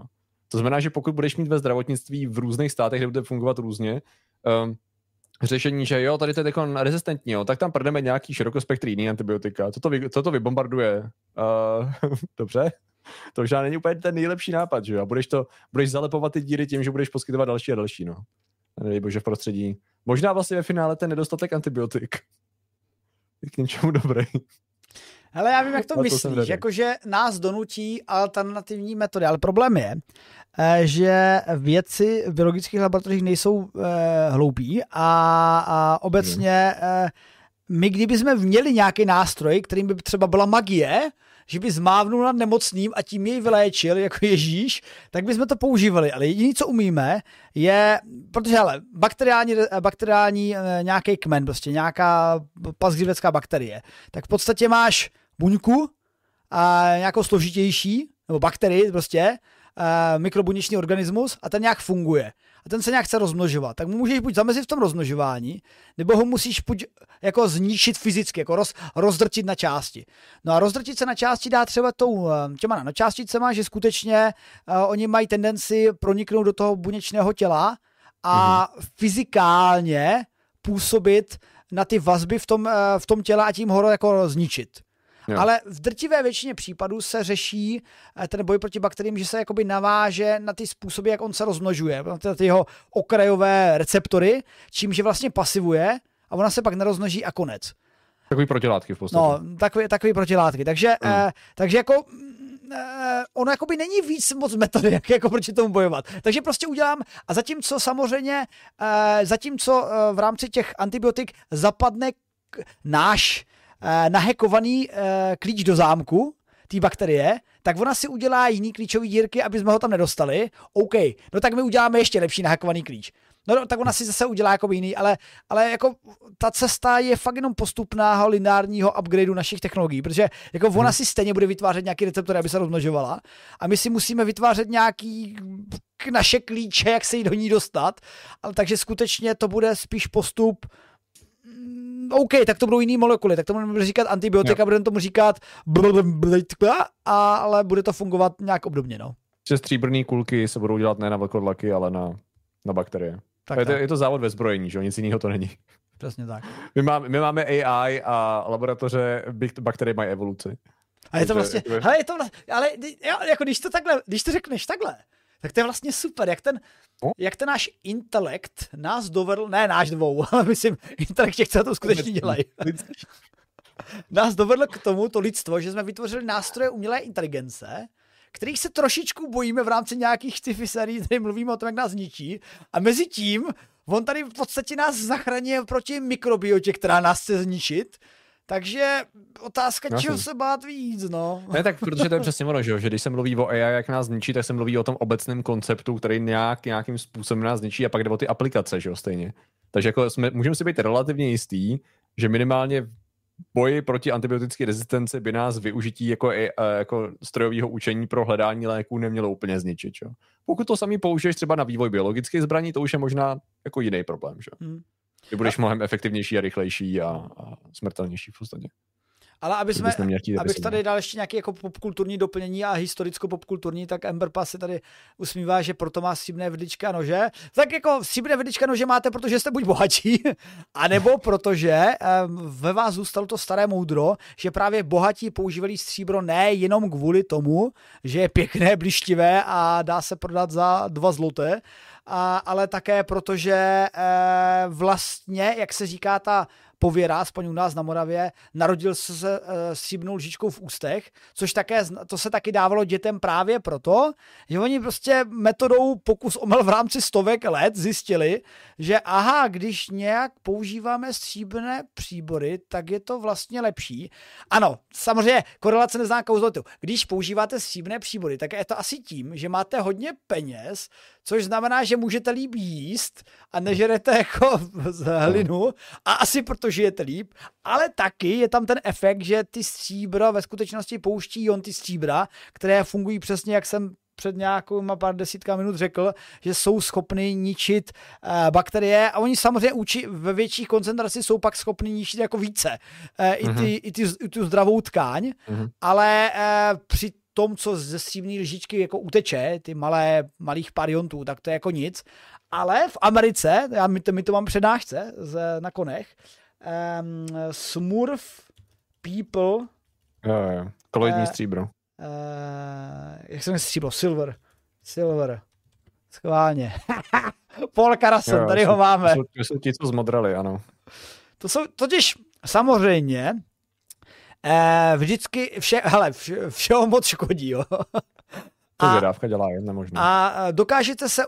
To znamená, že pokud budeš mít ve zdravotnictví v různých státech, kde bude fungovat různě, um, řešení, že jo, tady to je jako rezistentní, jo, tak tam prdeme nějaký širokospektrý antibiotika, toto, vy, toto vybombarduje. Uh, dobře, to už není úplně ten nejlepší nápad, že jo, a budeš, to, budeš zalepovat ty díry tím, že budeš poskytovat další a další, no. Nedej bože v prostředí. Možná vlastně ve finále ten nedostatek antibiotik je k něčemu dobrý. Hele, já vím, jak to, to myslíš, jakože nás donutí alternativní metody, ale problém je, eh, že vědci v biologických laboratořích nejsou eh, hloupí a, a obecně eh, my kdybychom měli nějaký nástroj, kterým by třeba byla magie, že by zmávnul nad nemocným a tím jej vyléčil jako Ježíš, tak bychom to používali. Ale jediné, co umíme, je, protože hele, bakteriální, bakteriální nějaký kmen, prostě nějaká pasgrivecká bakterie, tak v podstatě máš buňku, a nějakou složitější, nebo bakterii prostě, a mikrobuněčný organismus a ten nějak funguje. A ten se nějak chce rozmnožovat. Tak mu můžeš buď zamezit v tom rozmnožování, nebo ho musíš buď jako zničit fyzicky, jako roz, rozdrtit na části. No a rozdrtit se na části dá třeba tou, eh, těma nanočásticema, že skutečně uh, oni mají tendenci proniknout do toho buněčného těla a mm-hmm. fyzikálně působit na ty vazby v tom, uh, v tom těle a tím ho jako zničit. Jo. Ale v drtivé většině případů se řeší eh, ten boj proti bakteriím, že se jakoby naváže na ty způsoby, jak on se rozmnožuje, na ty jeho okrajové receptory, čím že vlastně pasivuje a ona se pak nerozmnoží a konec. Takový protilátky v podstatě. No, takový, takový protilátky. Takže, mm. eh, takže jako eh, ono jakoby není víc moc metody, jak jako proti tomu bojovat. Takže prostě udělám, a zatímco samozřejmě, eh, zatímco eh, v rámci těch antibiotik zapadne k, náš nahekovaný eh, klíč do zámku, té bakterie, tak ona si udělá jiný klíčový dírky, aby jsme ho tam nedostali. OK, no tak my uděláme ještě lepší nahekovaný klíč. No tak ona si zase udělá jako jiný, ale, ale jako ta cesta je fakt jenom postupného lineárního upgradeu našich technologií, protože jako ona hmm. si stejně bude vytvářet nějaký receptory, aby se rozmnožovala a my si musíme vytvářet nějaký naše klíče, jak se jí do ní dostat, ale takže skutečně to bude spíš postup OK, tak to budou jiný molekuly, tak to budeme říkat antibiotika, budeme tomu říkat ale bude to fungovat nějak obdobně, no. Že stříbrné kulky se budou dělat ne na vlkodlaky, ale na, na bakterie. Tak, je, to, je to závod ve zbrojení, že nic jiného to není. Přesně tak. My máme, my máme AI a laboratoře bakterie mají evoluci. A je to vlastně, hele, je to ale jako když to takhle, když to řekneš takhle, tak to je vlastně super, jak ten, jak ten náš intelekt nás dovedl, ne náš dvou, ale myslím, intelekt těch, co to skutečně dělají. nás dovedl k tomu, to lidstvo, že jsme vytvořili nástroje umělé inteligence, kterých se trošičku bojíme v rámci nějakých sci-fi serií, tady mluvíme o tom, jak nás ničí. A mezi tím, on tady v podstatě nás zachraňuje proti mikrobiotě, která nás chce zničit. Takže otázka, no, čeho se bát víc, no. Ne, tak protože to je přesně ono, že, že když se mluví o AI, jak nás zničí, tak se mluví o tom obecném konceptu, který nějak, nějakým způsobem nás zničí a pak jde o ty aplikace, že jo, stejně. Takže jako jsme, můžeme si být relativně jistý, že minimálně v boji proti antibiotické rezistenci by nás využití jako, jako strojového učení pro hledání léků nemělo úplně zničit. Že? Pokud to sami použiješ třeba na vývoj biologických zbraní, to už je možná jako jiný problém. Že? Hmm. Ty budeš mnohem efektivnější a rychlejší a, a smrtelnější v podstatě. Ale aby jsme, abych tady dal ještě nějaké jako popkulturní doplnění a historicko-popkulturní, tak Ember Pass se tady usmívá, že proto má stříbrné vidlička a nože. Tak jako stříbrné vidlička a nože máte, protože jste buď bohatí, anebo protože ve vás zůstalo to staré moudro, že právě bohatí používali stříbro ne jenom kvůli tomu, že je pěkné, blištivé a dá se prodat za dva zloté, a, ale také protože e, vlastně, jak se říká ta pověra, aspoň u nás na Moravě, narodil se e, stříbrnou lžičkou v ústech, což také, to se taky dávalo dětem právě proto, že oni prostě metodou pokus omyl v rámci stovek let zjistili, že aha, když nějak používáme stříbrné příbory, tak je to vlastně lepší. Ano, samozřejmě korelace nezná kauzalitu. Když používáte stříbrné příbory, tak je to asi tím, že máte hodně peněz, což znamená, že můžete líp jíst a nežerete jako z hlinu a asi proto žijete líp, ale taky je tam ten efekt, že ty stříbra ve skutečnosti pouští on ty stříbra, které fungují přesně, jak jsem před nějakou pár desítka minut řekl, že jsou schopny ničit uh, bakterie. A oni samozřejmě uči, ve větších koncentraci jsou pak schopni ničit jako více uh, i, ty, i, ty, i tu zdravou tkáň, Mhm. ale uh, při tom, co ze stříbrné lžičky jako uteče, ty malé, malých pár jontů, tak to je jako nic. Ale v Americe, já my to, my to mám přednášce z, na konech, um, Smurf People, Jo, jo. Koloidní Eh, stříbro. uh, jak se mi stříbro, Silver, Silver, schválně. Paul Carson, Jo, tady jsou- ho máme. To jsou, to jsou ti, co zmodrali, ano. To jsou totiž samozřejmě eh, vždycky vše, hele, vše, všeho moc škodí, jo. To A- zvědávka dělá, je nemožné. A dokážete se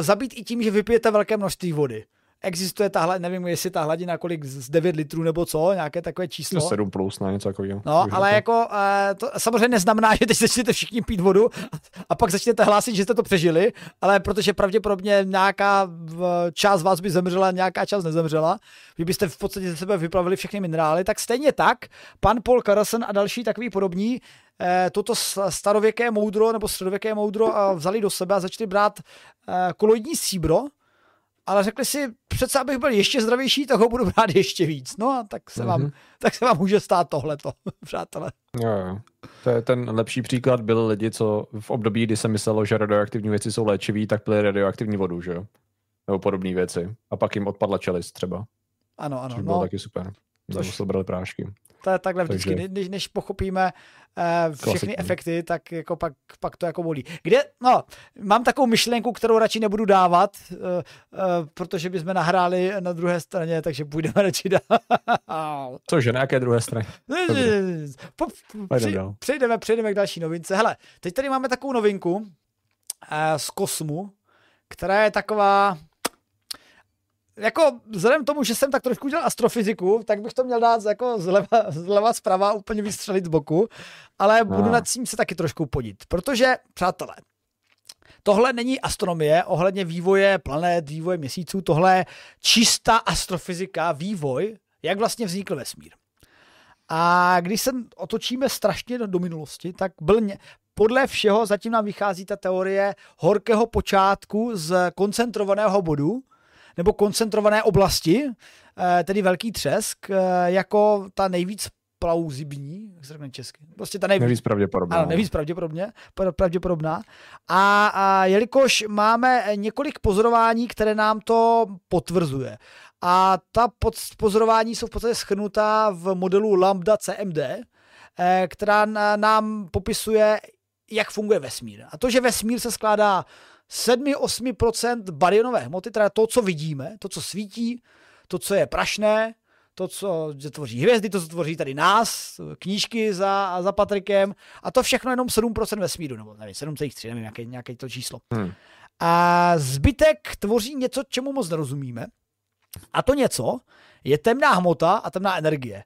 zabít i tím, že vypijete velké množství vody. Existuje tahle, nevím, jestli ta hladina kolik z 9 litrů nebo co, nějaké takové číslo. 7 plus na něco takového. No, ale řekl. jako uh, to samozřejmě neznamená, že teď začnete všichni pít vodu a pak začnete hlásit, že jste to přežili, ale protože pravděpodobně nějaká část vás by zemřela, nějaká část nezemřela, vy byste v podstatě ze sebe vyplavili všechny minerály, tak stejně tak pan Paul Carson a další takový podobní eh, toto starověké moudro nebo středověké moudro eh, vzali do sebe a začali brát koloidní stříbro, ale řekli si, přece abych byl ještě zdravější, tak ho budu brát ještě víc. No a tak se, vám, Mhm. tak se vám může stát tohleto, přátelé. Jo, jo. To je ten lepší příklad, byli lidi, co v období, kdy se myslelo, že radioaktivní věci jsou léčivý, tak pili radioaktivní vodu, že jo? Nebo podobné věci. A pak jim odpadla čelist třeba, Ano, ano. což bylo No, taky super. Což- se brali prášky. To je takhle vždycky, takže- než, než pochopíme uh, všechny Klasika. efekty, tak jako pak, pak to jako bolí. Kde, no, mám takovou myšlenku, kterou radši nebudu dávat, uh, uh, protože bychom nahráli na druhé straně, takže půjdeme radši dál. Cože, na jaké druhé straně? Po, při, přejdeme, přejdeme k další novince. Hele, teď tady máme takovou novinku uh, z kosmu, která je taková, jako vzhledem k tomu, že jsem tak trošku dělal astrofyziku, tak bych to měl dát jako zleva, zleva zprava úplně vystřelit z boku, ale budu No. nad tím se taky trošku podít, protože, přátelé, Tohle není astronomie ohledně vývoje planet, vývoje měsíců, tohle je čistá astrofyzika, vývoj, jak vlastně vznikl vesmír. A když se otočíme strašně do, do minulosti, tak byl ně, podle všeho zatím nám vychází ta teorie horkého počátku z koncentrovaného bodu, nebo koncentrované oblasti, eh, tedy velký třesk, eh, jako ta nejvíc plauzibní, jak se řekne česky, prostě ta nejvíc, Nejvíc pravděpodobně. ano, no. nejvíc pravděpodobně, pra- pravděpodobná. A, a jelikož máme několik pozorování, které nám to potvrzuje. A ta pod, pozorování jsou v podstatě schrnutá v modelu Lambda CMD, eh, která nám popisuje, jak funguje vesmír. A to, že vesmír se skládá 7-8% barionové hmoty, teda to, co vidíme, to, co svítí, to, co je prašné, to, co tvoří hvězdy, to, co tvoří tady nás, knížky za, za Patrikem a to všechno jenom 7% vesmíru, nebo nevím, 7,3, nevím, nějaké, nějaké to číslo. Hmm. A zbytek tvoří něco, čemu moc nerozumíme. A to něco je temná hmota a temná energie. E,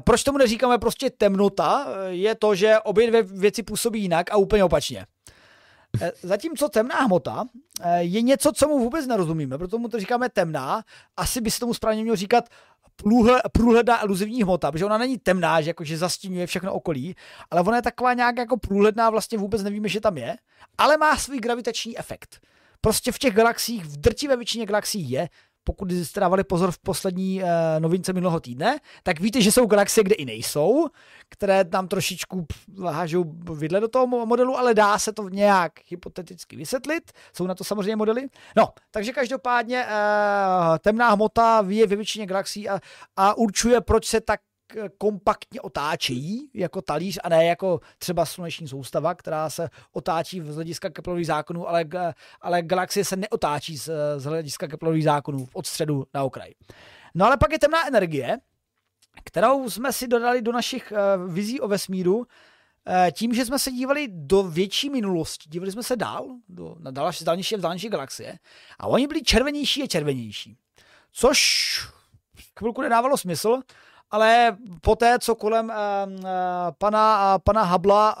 proč tomu neříkáme prostě temnota? Je to, že obě dvě věci působí jinak a úplně opačně. E, zatímco temná hmota e, je něco, co mu vůbec nerozumíme, proto mu to říkáme temná. Asi by se tomu správně mělo říkat průhle, průhledná eluzivní hmota, protože ona není temná, že jakože zastínuje všechno okolí, ale ona je taková nějak jako průhledná, vlastně vůbec nevíme, že tam je, ale má svůj gravitační efekt. Prostě v těch galaxiích, v drtivé většině galaxií je, pokud jste dávali pozor v poslední uh, novince minulého týdne, tak víte, že jsou galaxie, kde i nejsou, které tam trošičku hážou vidle do toho modelu, ale dá se to nějak hypoteticky vysvětlit. Jsou na to samozřejmě modely. No, takže každopádně uh, temná hmota je ve většině galaxií a, a určuje, proč se tak kompaktně otáčejí jako talíř a ne jako třeba sluneční soustava, která se otáčí z hlediska Keplerových zákonů, ale, ale galaxie se neotáčí z, z hlediska Keplerových zákonů od středu na okraj. No ale pak je temná energie, kterou jsme si dodali do našich uh, vizí o vesmíru, uh, tím, že jsme se dívali do větší minulosti, dívali jsme se dál, do, na další, dálnější, dálnější galaxie, a oni byli červenější a červenější. Což chvilku nedávalo smysl, ale poté, co kolem uh, uh, pana, uh, pana Habla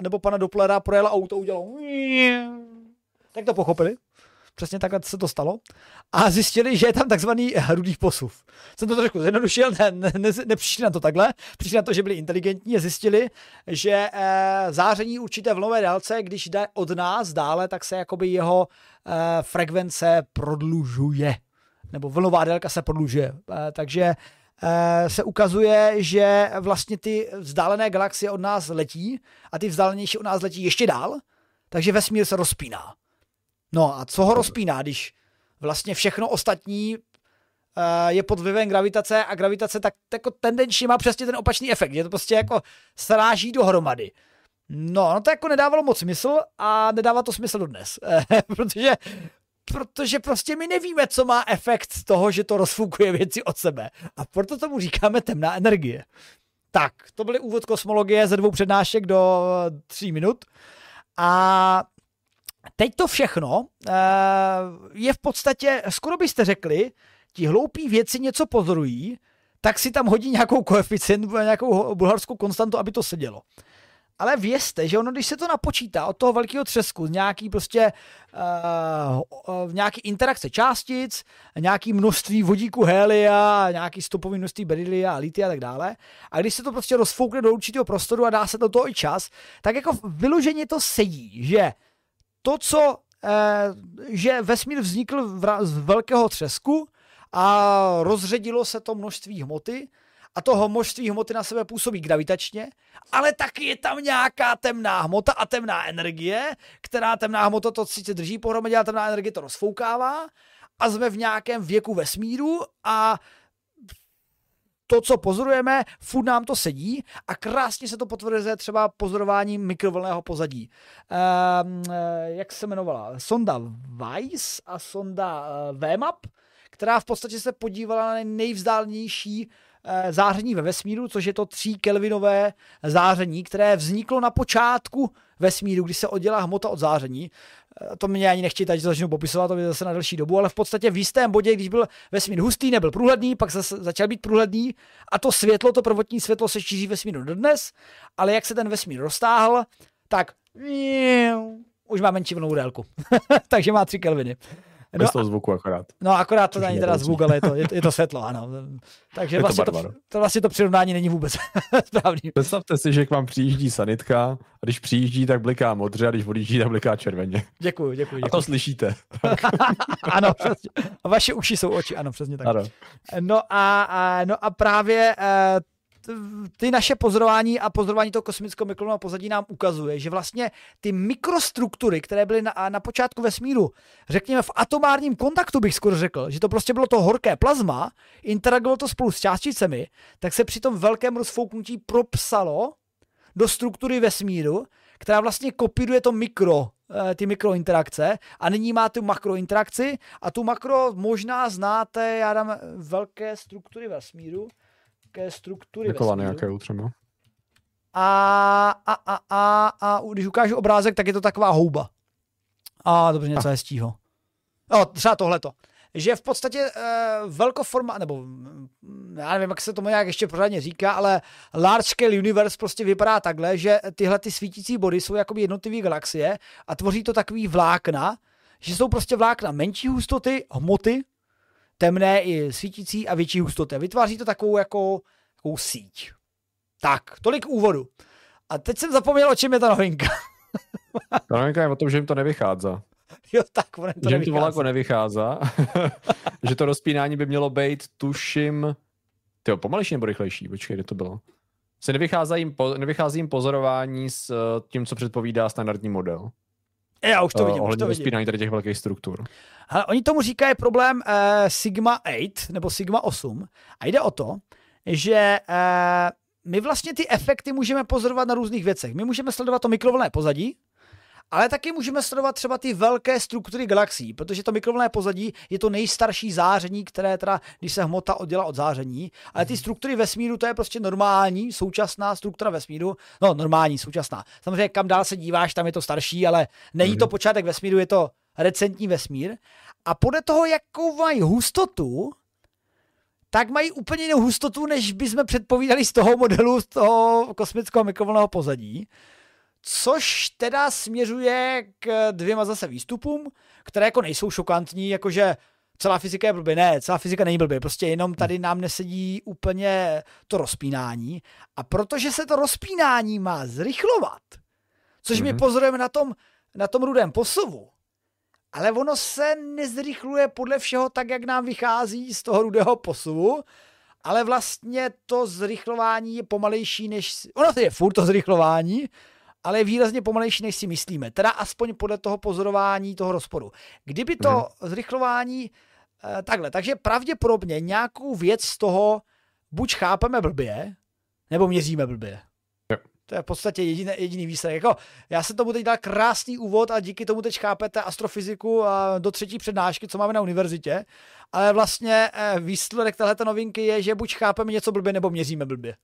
nebo pana Dopplera projela auto, udělalo tak to pochopili. Přesně takhle se to stalo. A zjistili, že je tam takzvaný rudý posuv. Jsem to trošku zjednodušil, ne, ne, ne, nepřišli na to takhle, přišli na to, že byli inteligentní a zjistili, že e, záření určité vlnové délce, když jde od nás dále, tak se jakoby jeho e, frekvence prodlužuje. Nebo vlnová délka se prodlužuje. E, takže Eh, se ukazuje, že vlastně ty vzdálené galaxie od nás letí a ty vzdálenější od nás letí ještě dál, takže vesmír se rozpíná. No a co ho rozpíná, když vlastně všechno ostatní eh, je pod vlivem gravitace a gravitace tak jako tendenčně má přesně ten opačný efekt, je to prostě jako sráží dohromady. No, no to jako nedávalo moc smysl a nedává to smysl dodnes, protože protože prostě my nevíme, co má efekt toho, že to rozfukuje věci od sebe. A proto tomu říkáme temná energie. Tak, to byly úvod kosmologie ze dvou přednášek do tří minut. A teď to všechno eh, je v podstatě, skoro byste řekli, ti hloupí věci něco pozorují, tak si tam hodí nějakou koeficient, nějakou bulharskou konstantu, aby to sedělo ale vězte, že ono, když se to napočítá od toho velkého třesku, nějaký prostě uh, nějaký interakce částic, nějaký množství vodíku helia, nějaký stopový množství berilia a litia a tak dále, a když se to prostě rozfoukne do určitého prostoru a dá se do toho i čas, tak jako vyloženě to sedí, že to, co, uh, že vesmír vznikl z velkého třesku a rozředilo se to množství hmoty, a toho množství hmoty na sebe působí gravitačně, ale taky je tam nějaká temná hmota a temná energie, která temná hmota to sice drží pohromadě, ale temná energie to rozfoukává a jsme v nějakém věku vesmíru a to, co pozorujeme, furt nám to sedí a krásně se to potvrzuje třeba pozorováním mikrovlného pozadí. Ehm, jak se jmenovala? Sonda Weiss a sonda uh, VMAP, která v podstatě se podívala na nejvzdálnější Eh, záření ve vesmíru, což je to 3 kelvinové záření, které vzniklo na počátku vesmíru, kdy se oddělá hmota od záření. Eh, to mě ani nechtějí tady začnu popisovat, to by zase na delší dobu, ale v podstatě v jistém bodě, když byl vesmír hustý, nebyl průhledný, pak se začal být průhledný a to světlo, to prvotní světlo se šíří vesmíru dodnes, ale jak se ten vesmír roztáhl, tak už má menší vlnou délku. Takže má 3 kelviny. No, Bez toho zvuku akorát. No akorát to není teda zvuk, ale je to, je, je to světlo, ano. Takže je vlastně to, to, to, vlastně to přirovnání není vůbec správný. Představte si, že k vám přijíždí sanitka a když přijíždí, tak bliká modře a když odjíždí, tak bliká červeně. Děkuji, děkuji. A to slyšíte. ano, přesně. A vaše uši jsou oči, ano, přesně tak. Ano. No a, a, no a právě uh, ty naše pozorování a pozorování toho kosmického mikrovlnného pozadí nám ukazuje, že vlastně ty mikrostruktury, které byly na, na počátku vesmíru, řekněme v atomárním kontaktu bych skoro řekl, že to prostě bylo to horké plazma, interagovalo to spolu s částicemi, tak se při tom velkém rozfouknutí propsalo do struktury vesmíru, která vlastně kopíruje to mikro, eh, ty mikrointerakce a nyní má tu makrointerakci a tu makro možná znáte, já dám velké struktury vesmíru, nějaké struktury Jako nějaké třeba. A, a, a, a, a, když ukážu obrázek, tak je to taková houba. A dobře, něco a. hezčího. No, třeba tohleto. Že v podstatě uh, velkoforma, nebo mm, já nevím, jak se tomu nějak ještě pořádně říká, ale large scale universe prostě vypadá takhle, že tyhle ty svítící body jsou jakoby jednotlivé galaxie a tvoří to takový vlákna, že jsou prostě vlákna menší hustoty, hmoty, temné i svítící a větší hustoty. Vytváří to takovou jako takovou síť. Tak, tolik úvodu. A teď jsem zapomněl, o čem je ta novinka. ta novinka je o tom, že jim to nevychází. jo, tak ono to že to voláko nevychází. že to rozpínání by mělo být, tuším, tyjo, pomalejší nebo rychlejší, počkej, kde to bylo? Se nevychází jim, po, nevychází jim pozorování s uh, tím, co předpovídá standardní model. Já už to vidím. Uh, už to rozpínání tady těch velkých struktur. Ale oni tomu říkají problém uh, Sigma 8 nebo Sigma 8 a jde o to, že uh, my vlastně ty efekty můžeme pozorovat na různých věcech. My můžeme sledovat to mikrovlné pozadí, ale taky můžeme sledovat třeba ty velké struktury galaxií, protože to mikrovlné pozadí je to nejstarší záření, které teda, když se hmota oddělá od záření, ale ty struktury vesmíru, to je prostě normální, současná struktura vesmíru, no normální, současná. Samozřejmě kam dál se díváš, tam je to starší, ale není to mhm. počátek vesmíru, je to recentní vesmír. A podle toho, jakou mají hustotu, tak mají úplně jinou hustotu, než bychom předpovídali z toho modelu, z toho kosmického mikrovlného pozadí což teda směřuje k dvěma zase výstupům, které jako nejsou šokantní, jakože celá fyzika je blbě. Ne, celá fyzika není blbě, prostě jenom tady nám nesedí úplně to rozpínání. A protože se to rozpínání má zrychlovat, což mm-hmm. my pozorujeme na tom, na tom rudém posuvu, ale ono se nezrychluje podle všeho tak, jak nám vychází z toho rudého posuvu, ale vlastně to zrychlování je pomalejší než... Ono to je furt to zrychlování, ale je výrazně pomalejší, než si myslíme. Teda aspoň podle toho pozorování toho rozporu. Kdyby to hmm. zrychlování eh, takhle, takže pravděpodobně nějakou věc z toho buď chápeme blbě, nebo měříme blbě. To je v podstatě jediný, jediný výsledek. Jako, já jsem tomu teď dal krásný úvod a díky tomu teď chápete astrofyziku a do třetí přednášky, co máme na univerzitě. Ale vlastně eh, výsledek této novinky je, že buď chápeme něco blbě, nebo měříme blbě.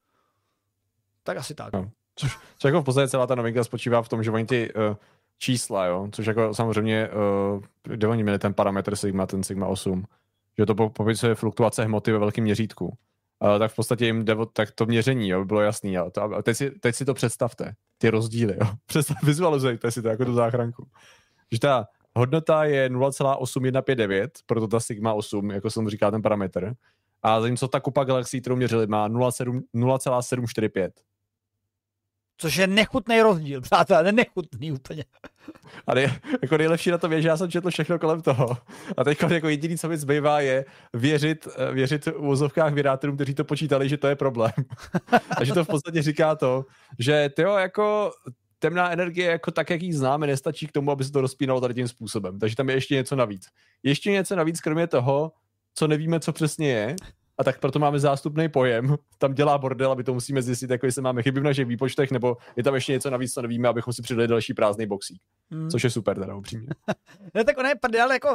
Tak asi tak. No. Což, což jako v podstatě celá ta novinka spočívá v tom, že oni ty uh, čísla, jo, což jako samozřejmě, uh, kde oni měli ten parametr Sigma, ten Sigma 8, že to popisuje fluktuace hmoty ve velkém měřítku. Uh, tak v podstatě jim jde tak to měření, jo, bylo jasný. Jo. To, a teď, si, teď si to představte, ty rozdíly, jo. Představ, vizualizujte si to jako tu záchranku. Že ta hodnota je 0,8159, proto ta Sigma 8, jako jsem říká ten parametr. A zatímco ta kupa galaxií, kterou měřili, má 0,745. Což je nechutný rozdíl, přátelé, nechutný úplně. Ale jako nejlepší na tom je, že já jsem četl všechno kolem toho. A teď jako jediný, co mi zbývá, je věřit, věřit v úzovkách vydátorům, kteří to počítali, že to je problém. A že to v podstatě říká to, že tyjo, jako temná energie, jako tak, jak ji známe, nestačí k tomu, aby se to rozpínalo tady tím způsobem. Takže tam je ještě něco navíc. Ještě něco navíc, kromě toho, co nevíme, co přesně je, a tak proto máme zástupný pojem. Tam dělá bordel, aby to musíme zjistit, jako jestli máme chyby v našich výpočtech, nebo je tam ještě něco navíc, co nevíme, abychom si přidali další prázdný boxík. Hmm. Což je super, teda upřímně. ne, tak ono je prdel, jako uh,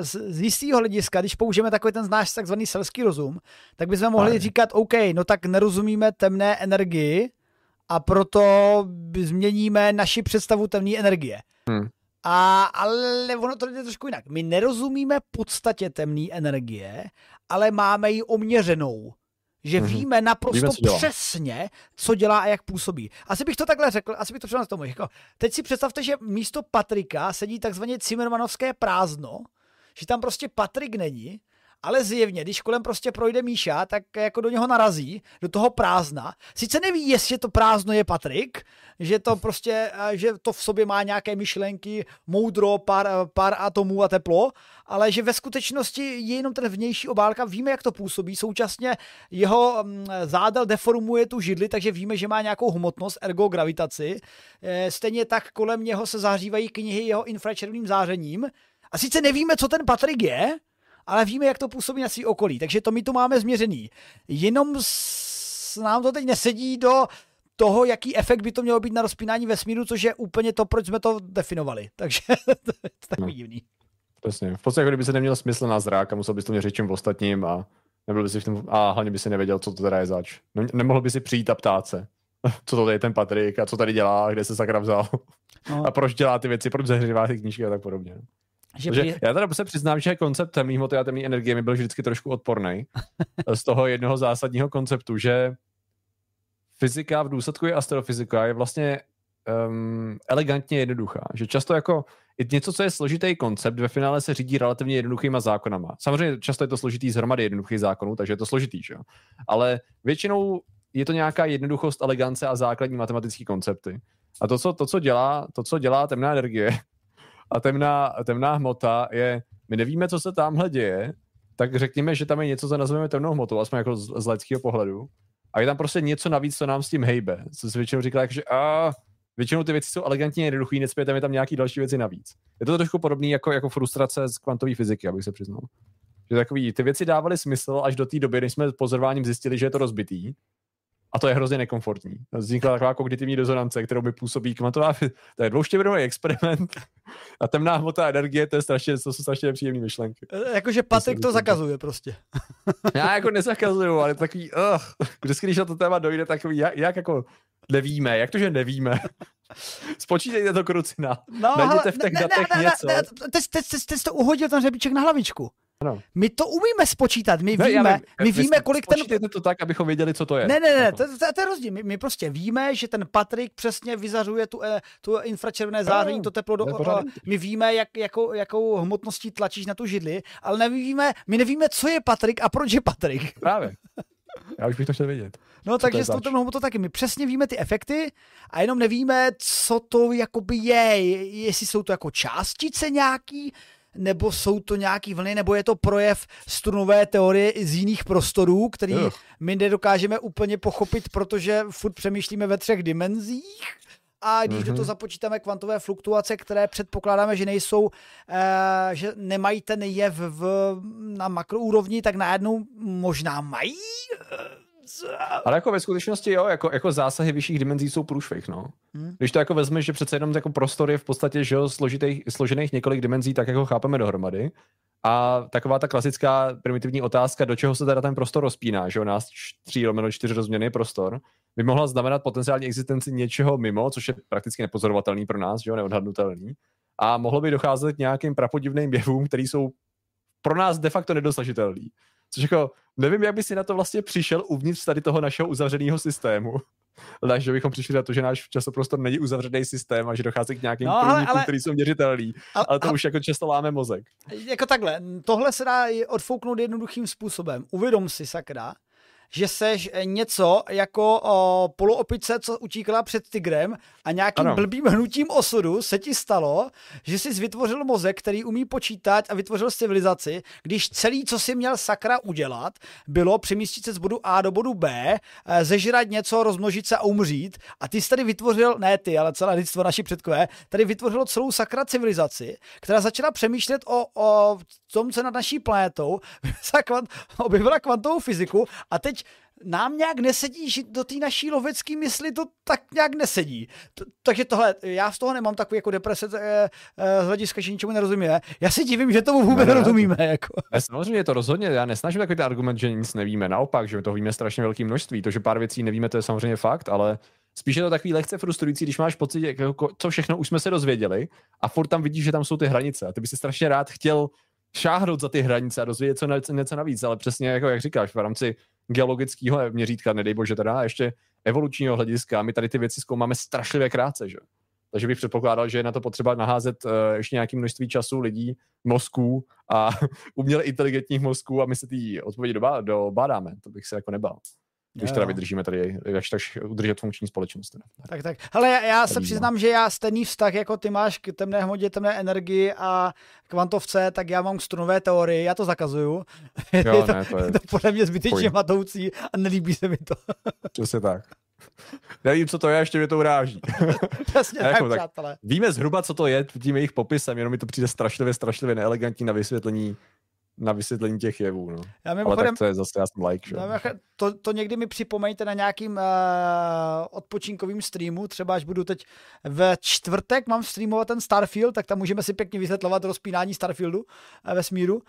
z, z jistého hlediska, když použijeme takový ten náš takzvaný selský rozum, tak bychom mohli Aj. říkat, OK, no tak nerozumíme temné energii a proto změníme naši představu temné energie. Hmm. A, ale ono to jde trošku jinak. My nerozumíme podstatě temné energie, ale máme ji oměřenou. Že mm-hmm. víme naprosto víme, co přesně, co dělá a jak působí. Asi bych to takhle řekl, asi bych to přenal tomu. Jako, teď si představte, že místo Patrika sedí takzvaně Cimmermanovské prázdno, že tam prostě Patrik není ale zjevně, když kolem prostě projde Míša, tak jako do něho narazí, do toho prázdna. Sice neví, jestli to prázdno je Patrik, že to prostě, že to v sobě má nějaké myšlenky, moudro, pár, pár atomů a teplo, ale že ve skutečnosti je jenom ten vnější obálka, víme, jak to působí, současně jeho mm, zádel deformuje tu židli, takže víme, že má nějakou hmotnost, ergo gravitaci. E, stejně tak kolem něho se zahřívají knihy jeho infračerveným zářením. A sice nevíme, co ten Patrik je, ale víme, jak to působí na svý okolí, takže to my tu máme změřený. Jenom s, nám to teď nesedí do toho, jaký efekt by to mělo být na rozpínání vesmíru, což je úplně to, proč jsme to definovali. Takže to je takový no. divný. Přesně. V podstatě, jako kdyby se neměl smysl na zrák a musel bys to měřit čím ostatním a nebyl by si v tom, a hlavně by si nevěděl, co to teda je zač. Nemohl by si přijít a ptát se, co to je ten Patrik a co tady dělá, kde se sakra vzal no. a proč dělá ty věci, proč zahřívá ty knížky a tak podobně. Že Protože Já teda se přiznám, že koncept temné hmoty a temné energie mi byl vždycky trošku odporný z toho jednoho zásadního konceptu, že fyzika v důsledku je astrofyzika je vlastně um, elegantně jednoduchá. Že často jako něco, co je složitý koncept, ve finále se řídí relativně jednoduchýma zákonama. Samozřejmě často je to složitý z hromady jednoduchých zákonů, takže je to složitý, že? Ale většinou je to nějaká jednoduchost, elegance a základní matematické koncepty. A to co, to, co dělá, to, co dělá temná energie, a temná, temná hmota je, my nevíme, co se tamhle děje, tak řekněme, že tam je něco, co nazveme temnou hmotou, aspoň jako z, z lidského pohledu. A je tam prostě něco navíc, co nám s tím hejbe. Co se většinou říká, že a většinou ty věci jsou elegantně jednoduché, necpěte mi tam nějaký další věci navíc. Je to trošku podobné jako, jako frustrace z kvantové fyziky, abych se přiznal. Že takový, ty věci dávaly smysl až do té doby, než jsme pozorováním zjistili, že je to rozbitý. A to je hrozně nekomfortní. Vznikla taková kognitivní rezonance, kterou mi působí kvantová To je dvouštěvinový experiment a temná hmota energie, to, je strašně, to jsou strašně nepříjemné myšlenky. E, jakože Patrik to zakazuje prostě. Já jako nezakazuju, ale takový, uh, vždycky, když na to téma dojde, takový, jak, jak jako nevíme, jak to, že nevíme? Spočítejte to krucina. No, Najděte v těch ne, datech ne, ne, něco. Ne, ne, teď, jsi to uhodil ten hřebíček na hlavičku. Ano. My to umíme spočítat, my no, víme, my víme, kolik ten... to tak, abychom věděli, co to je. Ne, ne, ne, to, to, to je rozdíl. My, my prostě víme, že ten Patrik přesně vyzařuje tu, eh, tu infračervené záření, to teplo do... My víme, jak, jakou, jakou hmotností tlačíš na tu židli, ale nevíme, my nevíme, co je Patrik a proč je Patrik. Právě. Já už bych to chtěl vědět. No, takže s tou hmotou taky. My přesně víme ty efekty a jenom nevíme, co to jakoby je. Jestli jsou to jako částice nějaký, nebo jsou to nějaký vlny, nebo je to projev strunové teorie z jiných prostorů, který uh. my nedokážeme úplně pochopit, protože furt přemýšlíme ve třech dimenzích. A když mm-hmm. do toho mhm. započítáme kvantové fluktuace, které předpokládáme, že nejsou, e, že nemají ten jev v, na makroúrovni, tak najednou možná mají. Ale jako ve skutečnosti, jo, jako, jako zásahy vyšších dimenzí jsou průšvih, no. Hmm. Když to jako vezmeš, že přece jenom jako prostor je v podstatě, že jo, složitých, složených několik dimenzí, tak jako chápeme dohromady. A taková ta klasická primitivní otázka, do čeho se teda ten prostor rozpíná, že jo, nás 3 lomeno 4 rozměrný prostor, by mohla znamenat potenciální existenci něčeho mimo, což je prakticky nepozorovatelný pro nás, že jo, neodhadnutelný. A mohlo by docházet k nějakým prapodivným jevům, které jsou pro nás de facto nedosažitelný. Což jako, nevím, jak by si na to vlastně přišel uvnitř tady toho našeho uzavřeného systému. Ale že bychom přišli na to, že náš časoprostor není uzavřený systém a že dochází k nějakým no, průnikům, které jsou měřitelný. Ale, ale to ale, už jako často láme mozek. Jako takhle, tohle se dá odfouknout jednoduchým způsobem. Uvědom si, sakra, že seš něco jako o, poluopice, co utíkala před tigrem a nějakým ano. blbým hnutím osudu se ti stalo, že jsi vytvořil mozek, který umí počítat a vytvořil civilizaci, když celý, co si měl sakra udělat, bylo přemístit se z bodu A do bodu B, e, zežrat něco, rozmnožit se a umřít. A ty jsi tady vytvořil, ne ty, ale celé lidstvo, naši předkové, tady vytvořilo celou sakra civilizaci, která začala přemýšlet o, o tom, co nad naší planetou, objevila kvantovou fyziku a teď nám nějak nesedí, že do té naší lovecké mysli to tak nějak nesedí. T- takže tohle, já z toho nemám takový jako deprese e, e, z hlediska, že ničemu nerozumíme. Já si divím, že tomu vůbec ne, nerozumíme. Jako. Samozřejmě je to rozhodně, já nesnažím takový ten argument, že nic nevíme. Naopak, že to víme strašně velké množství. To, že pár věcí nevíme, to je samozřejmě fakt, ale spíš je to takový lehce frustrující, když máš pocit, jako, co všechno už jsme se dozvěděli a furt tam vidíš, že tam jsou ty hranice. A ty by si strašně rád chtěl šáhnout za ty hranice a dozvědět co něco navíc, ale přesně jako jak říkáš, v rámci geologického měřítka, nedej bože teda, a ještě evolučního hlediska, my tady ty věci zkoumáme strašlivě krátce, že? Takže bych předpokládal, že je na to potřeba naházet uh, ještě nějaké množství času lidí, mozků a uměle inteligentních mozků a my se ty odpovědi dobá, dobádáme. To bych se jako nebal. Když teda vydržíme tady, jakž tak udržet funkční společnost. Teda. Tak, tak. Hele, já, já se přiznám, že já stejný vztah, jako ty máš k temné hmotě, temné energii a kvantovce, tak já mám k strunové teorii, já to zakazuju. Jo, je, to, ne, to je... je to podle mě zbytečně matoucí a nelíbí se mi to. Přesně tak. Nevím, co to je, ještě mě to uráží. Přesně tak, jako, tak, Víme zhruba, co to je tím jejich popisem, jenom mi to přijde strašlivě, strašlivě neelegantní na vysvětlení na vysvětlení těch jevů. No. Já Ale tak to je zase, já jsem like. Že? To, to někdy mi připomeňte na nějakým uh, odpočinkovým streamu, třeba až budu teď ve čtvrtek, mám streamovat ten Starfield, tak tam můžeme si pěkně vysvětlovat rozpínání Starfieldu uh, ve smíru. Uh,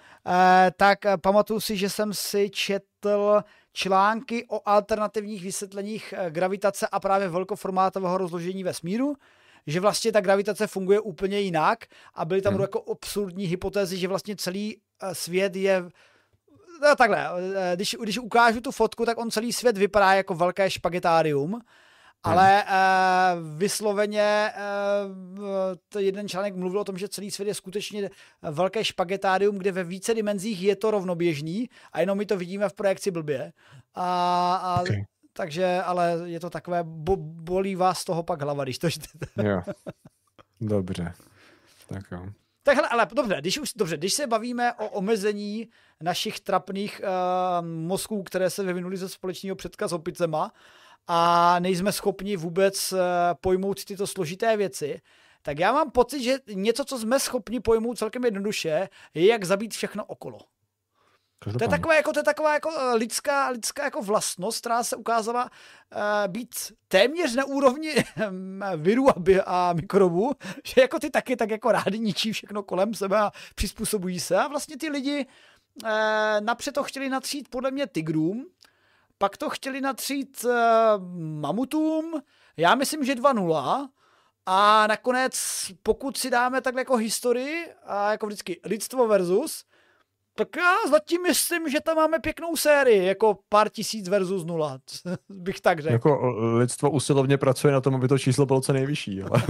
tak uh, pamatuju si, že jsem si četl články o alternativních vysvětleních gravitace a právě velkoformátového rozložení vesmíru že vlastně ta gravitace funguje úplně jinak a byly tam hmm. jako absurdní hypotézy, že vlastně celý eh, svět je no, takhle, eh, když, když ukážu tu fotku, tak on celý svět vypadá jako velké špagetárium, hmm. ale uh, vysloveně uh, to jeden článek mluvil o tom, že celý svět je skutečně velké špagetárium, kde ve více dimenzích je to rovnoběžný a jenom my to vidíme v projekci blbě. A, a okay. Takže, ale je to takové, bo, bolí vás toho pak hlava, když to čtete. Jo, dobře. Tak jo. Tak hele, ale dobře, když už, dobře, když se bavíme o omezení našich trapných uh, mozků, které se vyvinuly ze společného předka s opicema a nejsme schopni vůbec uh, pojmout tyto složité věci, tak já mám pocit, že něco, co jsme schopni pojmout celkem jednoduše, je jak zabít všechno okolo. To je taková, jako, to je taková jako eh, lidská, lidská jako vlastnost, která se ukázala uh, být téměř na úrovni virů a, a mikrobů, že jako ty taky tak jako rádi ničí všechno kolem sebe a přizpůsobují se. A vlastně ty lidi uh, napřed to chtěli natřít podle mě tigrům, pak to chtěli natřít uh, mamutům, já myslím, že 2-0, a nakonec, pokud si dáme takhle jako historii, a jako vždycky lidstvo versus, tak já zatím myslím, že tam máme pěknou sérii, jako pár tisíc versus nula, bych tak řekl. Jako lidstvo usilovně pracuje na tom, aby to číslo bylo co nejvyšší, ale...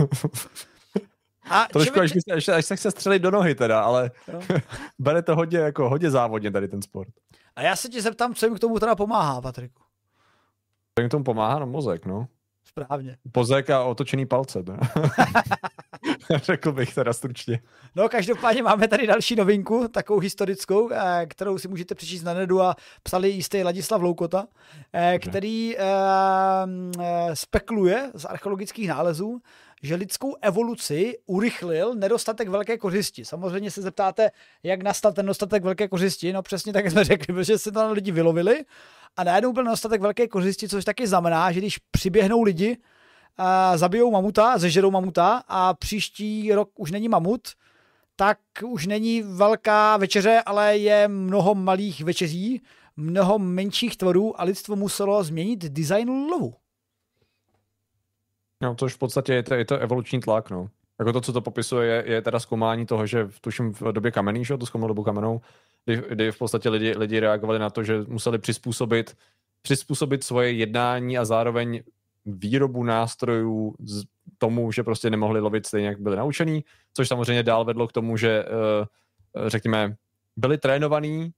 A Trošku, až, až, až se chce střelit do nohy teda, ale bere to hodně, jako hodně závodně tady ten sport. A já se ti zeptám, co jim k tomu teda pomáhá, Patriku? Co jim k tomu pomáhá? No mozek, no. Správně. Pozek a otočený palce. Řekl bych teda stručně. No každopádně máme tady další novinku, takovou historickou, eh, kterou si můžete přečíst na nedu a psali jistý Ladislav Loukota, eh, který eh, spekuluje z archeologických nálezů, že lidskou evoluci urychlil nedostatek velké kořisti. Samozřejmě se zeptáte, jak nastal ten nedostatek velké kořisti. No přesně tak, jsme řekli, protože se tam lidi vylovili a najednou byl nedostatek velké kořisti, což taky znamená, že když přiběhnou lidi, zabijou mamuta, zežerou mamuta a příští rok už není mamut, tak už není velká večeře, ale je mnoho malých večeří, mnoho menších tvorů a lidstvo muselo změnit design lovu. No, což v podstatě je to, je to evoluční tlak, no. Jako to, co to popisuje, je, je teda zkoumání toho, že v, tuším v době kamenný, že to zkoumal dobu kamenou, kdy, kdy v podstatě lidi, lidi reagovali na to, že museli přizpůsobit, přizpůsobit svoje jednání a zároveň výrobu nástrojů z tomu, že prostě nemohli lovit stejně, jak byli naučení, což samozřejmě dál vedlo k tomu, že eh, řekněme, byli trénovaní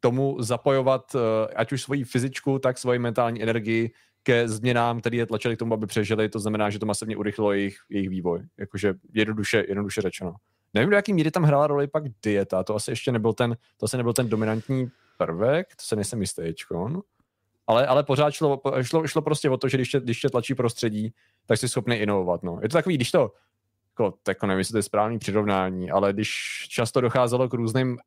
tomu zapojovat eh, ať už svoji fyzičku, tak svoji mentální energii ke změnám, které je tlačili k tomu, aby přežili. To znamená, že to masivně urychlilo jejich, jejich vývoj. Jakože jednoduše, jednoduše řečeno. Nevím, do jaký míry tam hrála roli pak dieta. To asi ještě nebyl ten, to asi nebyl ten dominantní prvek, to se nejsem jistý, ale, ale pořád šlo, šlo, šlo prostě o to, že když tě, když tě tlačí prostředí, tak jsi schopný inovovat. No. Je to takový, když to, jako, jako nevím, jestli to je správný přirovnání, ale když často docházelo k různým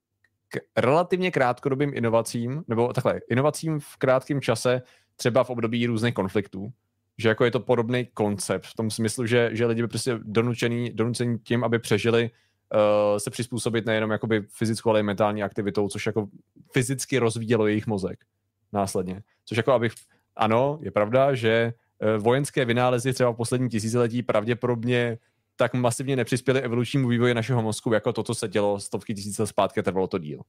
k relativně krátkodobým inovacím, nebo takhle, inovacím v krátkém čase, třeba v období různých konfliktů, že jako je to podobný koncept v tom smyslu, že, že lidi by prostě donučený, donucení tím, aby přežili, uh, se přizpůsobit nejenom jakoby fyzickou, ale i mentální aktivitou, což jako fyzicky rozvíjelo jejich mozek následně. Což jako abych, ano, je pravda, že eh, vojenské vynálezy třeba v poslední tisíciletí pravděpodobně tak masivně nepřispěly evolučnímu vývoji našeho mozku, jako to, co se dělo stovky tisíc let zpátky, trvalo to díl.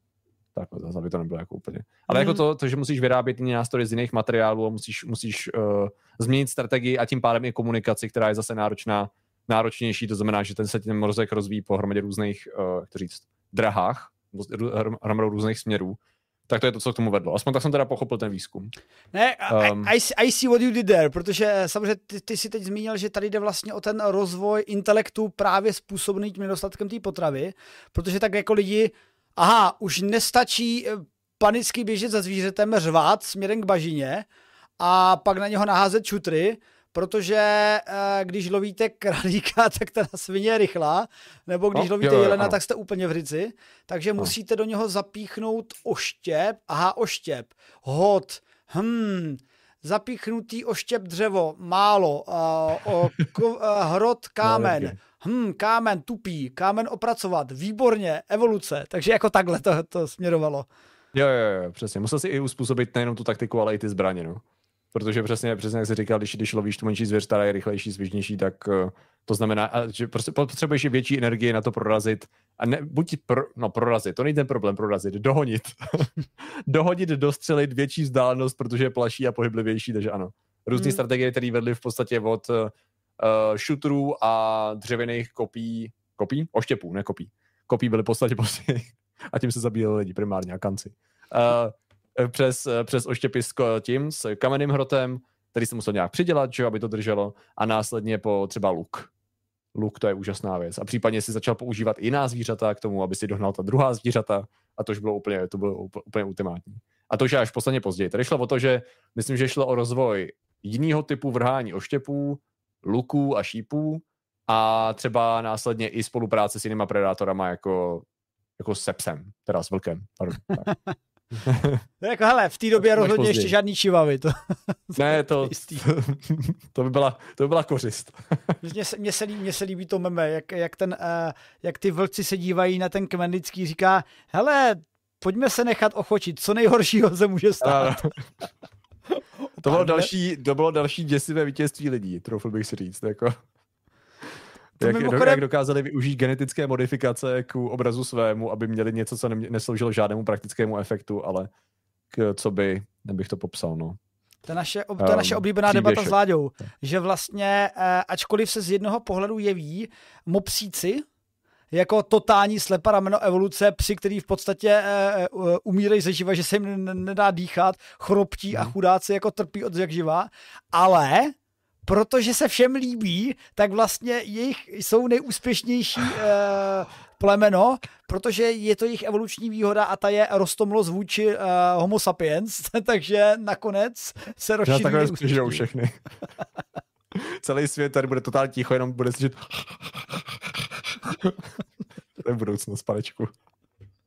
Tak zase by to nebylo jako úplně. Ale mm. jako mhm. to, to, že musíš vyrábět jiný nástroje z jiných materiálů a musíš, musíš uh, změnit strategii a tím pádem i komunikaci, která je zase náročná, náročnější, to znamená, že ten se ten mozek rozvíjí po hromadě různých, uh, jak to říct, drahách, hromadou různých směrů tak to je to, co k tomu vedlo. Aspoň tak jsem teda pochopil ten výzkum. Ne, um, I, I, see what you did there, protože samozřejmě ty, ty si teď zmínil, že tady jde vlastně o ten rozvoj intelektu právě způsobený tím nedostatkem té potravy, protože tak jako lidi, aha, už nestačí eh, panicky běžet za zvířetem, řvát směrem k bažině a pak na něho naházet čutry, protože eh, když lovíte králíka, tak ta svině je rychlá, nebo když no, lovíte jo, jelena, ano. tak jste úplně v rici, takže no. musíte do něho zapíchnout oštěp, aha, oštěp, hod, hm, zapíchnutý oštěp dřevo, málo, uh, o, ko, uh, hrot kámen, hm, kámen tupý, kámen opracovat, výborně, evoluce, takže jako takhle to, to směrovalo. Jo, jo, jo, přesně. Musel si i uspůsobit nejenom tu taktiku, ale i ty zbraně, no protože přesně, přesně jak jsi říkal, když, když lovíš tu menší zvěř, která je rychlejší, svižnější, tak uh, to znamená, že prostě potřebuješ větší energii na to prorazit a ne, buď pro, no prorazit, to není ten problém prorazit, dohonit. dohonit, dostřelit větší vzdálenost, protože je plaší a pohyblivější, takže ano. Různé hmm. strategie, které vedly v podstatě od uh, šutrů a dřevěných kopí, kopí? Oštěpů, ne kopí. Kopí byly v podstatě prostě a tím se zabíjeli lidi primárně a kanci. Uh, Eh, přes, eh, přes oštěpy s tím, s kamenným hrotem, který se musel nějak přidělat, že, aby to drželo, a následně po třeba luk. luk to je úžasná věc. A případně si začal používat jiná zvířata k tomu, aby si dohnal ta druhá zvířata a to už bylo úplně, to bylo úplně ultimátní. A to už až posledně později. Tady šlo o to, že myslím, že šlo o rozvoj jiného typu vrhání oštěpů, luků a šípů a třeba následně i spolupráce s jinýma predátorama jako, jako sepsem, teda s vlkem. No jako, hele, v té době rozhodně později. ještě žádný čivavy. To, ne, to, to, by byla, to by byla kořist. mně, se, mně, se líbí, mně se líbí to meme, jak, jak, ten, uh, jak ty vlci se dívají na ten kmenický, říká, hele, pojďme se nechat ochočit, co nejhoršího se může stát. to, bylo další, to bylo další děsivé vítězství lidí, troufl bych si říct. Jako. To jak, mimochodem... jak dokázali využít genetické modifikace k obrazu svému, aby měli něco, co nesloužilo žádnému praktickému efektu, ale k, co by, nebych to popsal, no. To je naše, to je naše um, oblíbená debata s Láďou, že vlastně, eh, ačkoliv se z jednoho pohledu jeví mopsíci, jako totální slepa rameno evoluce, psi, který v podstatě e, umírají ze živa, že se jim nedá dýchat, chroptí a mhm. chudáci jako trpí od jak živa, ale protože se všem líbí, tak vlastně jejich jsou nejúspěšnější uh, plemeno, protože je to jejich evoluční výhoda a ta je rostomlost vůči uh, homo sapiens, takže nakonec se rozšíří. Takhle přežijou všechny. Celý svět tady bude totálně ticho, jenom bude slyšet to je budoucnost, panečku.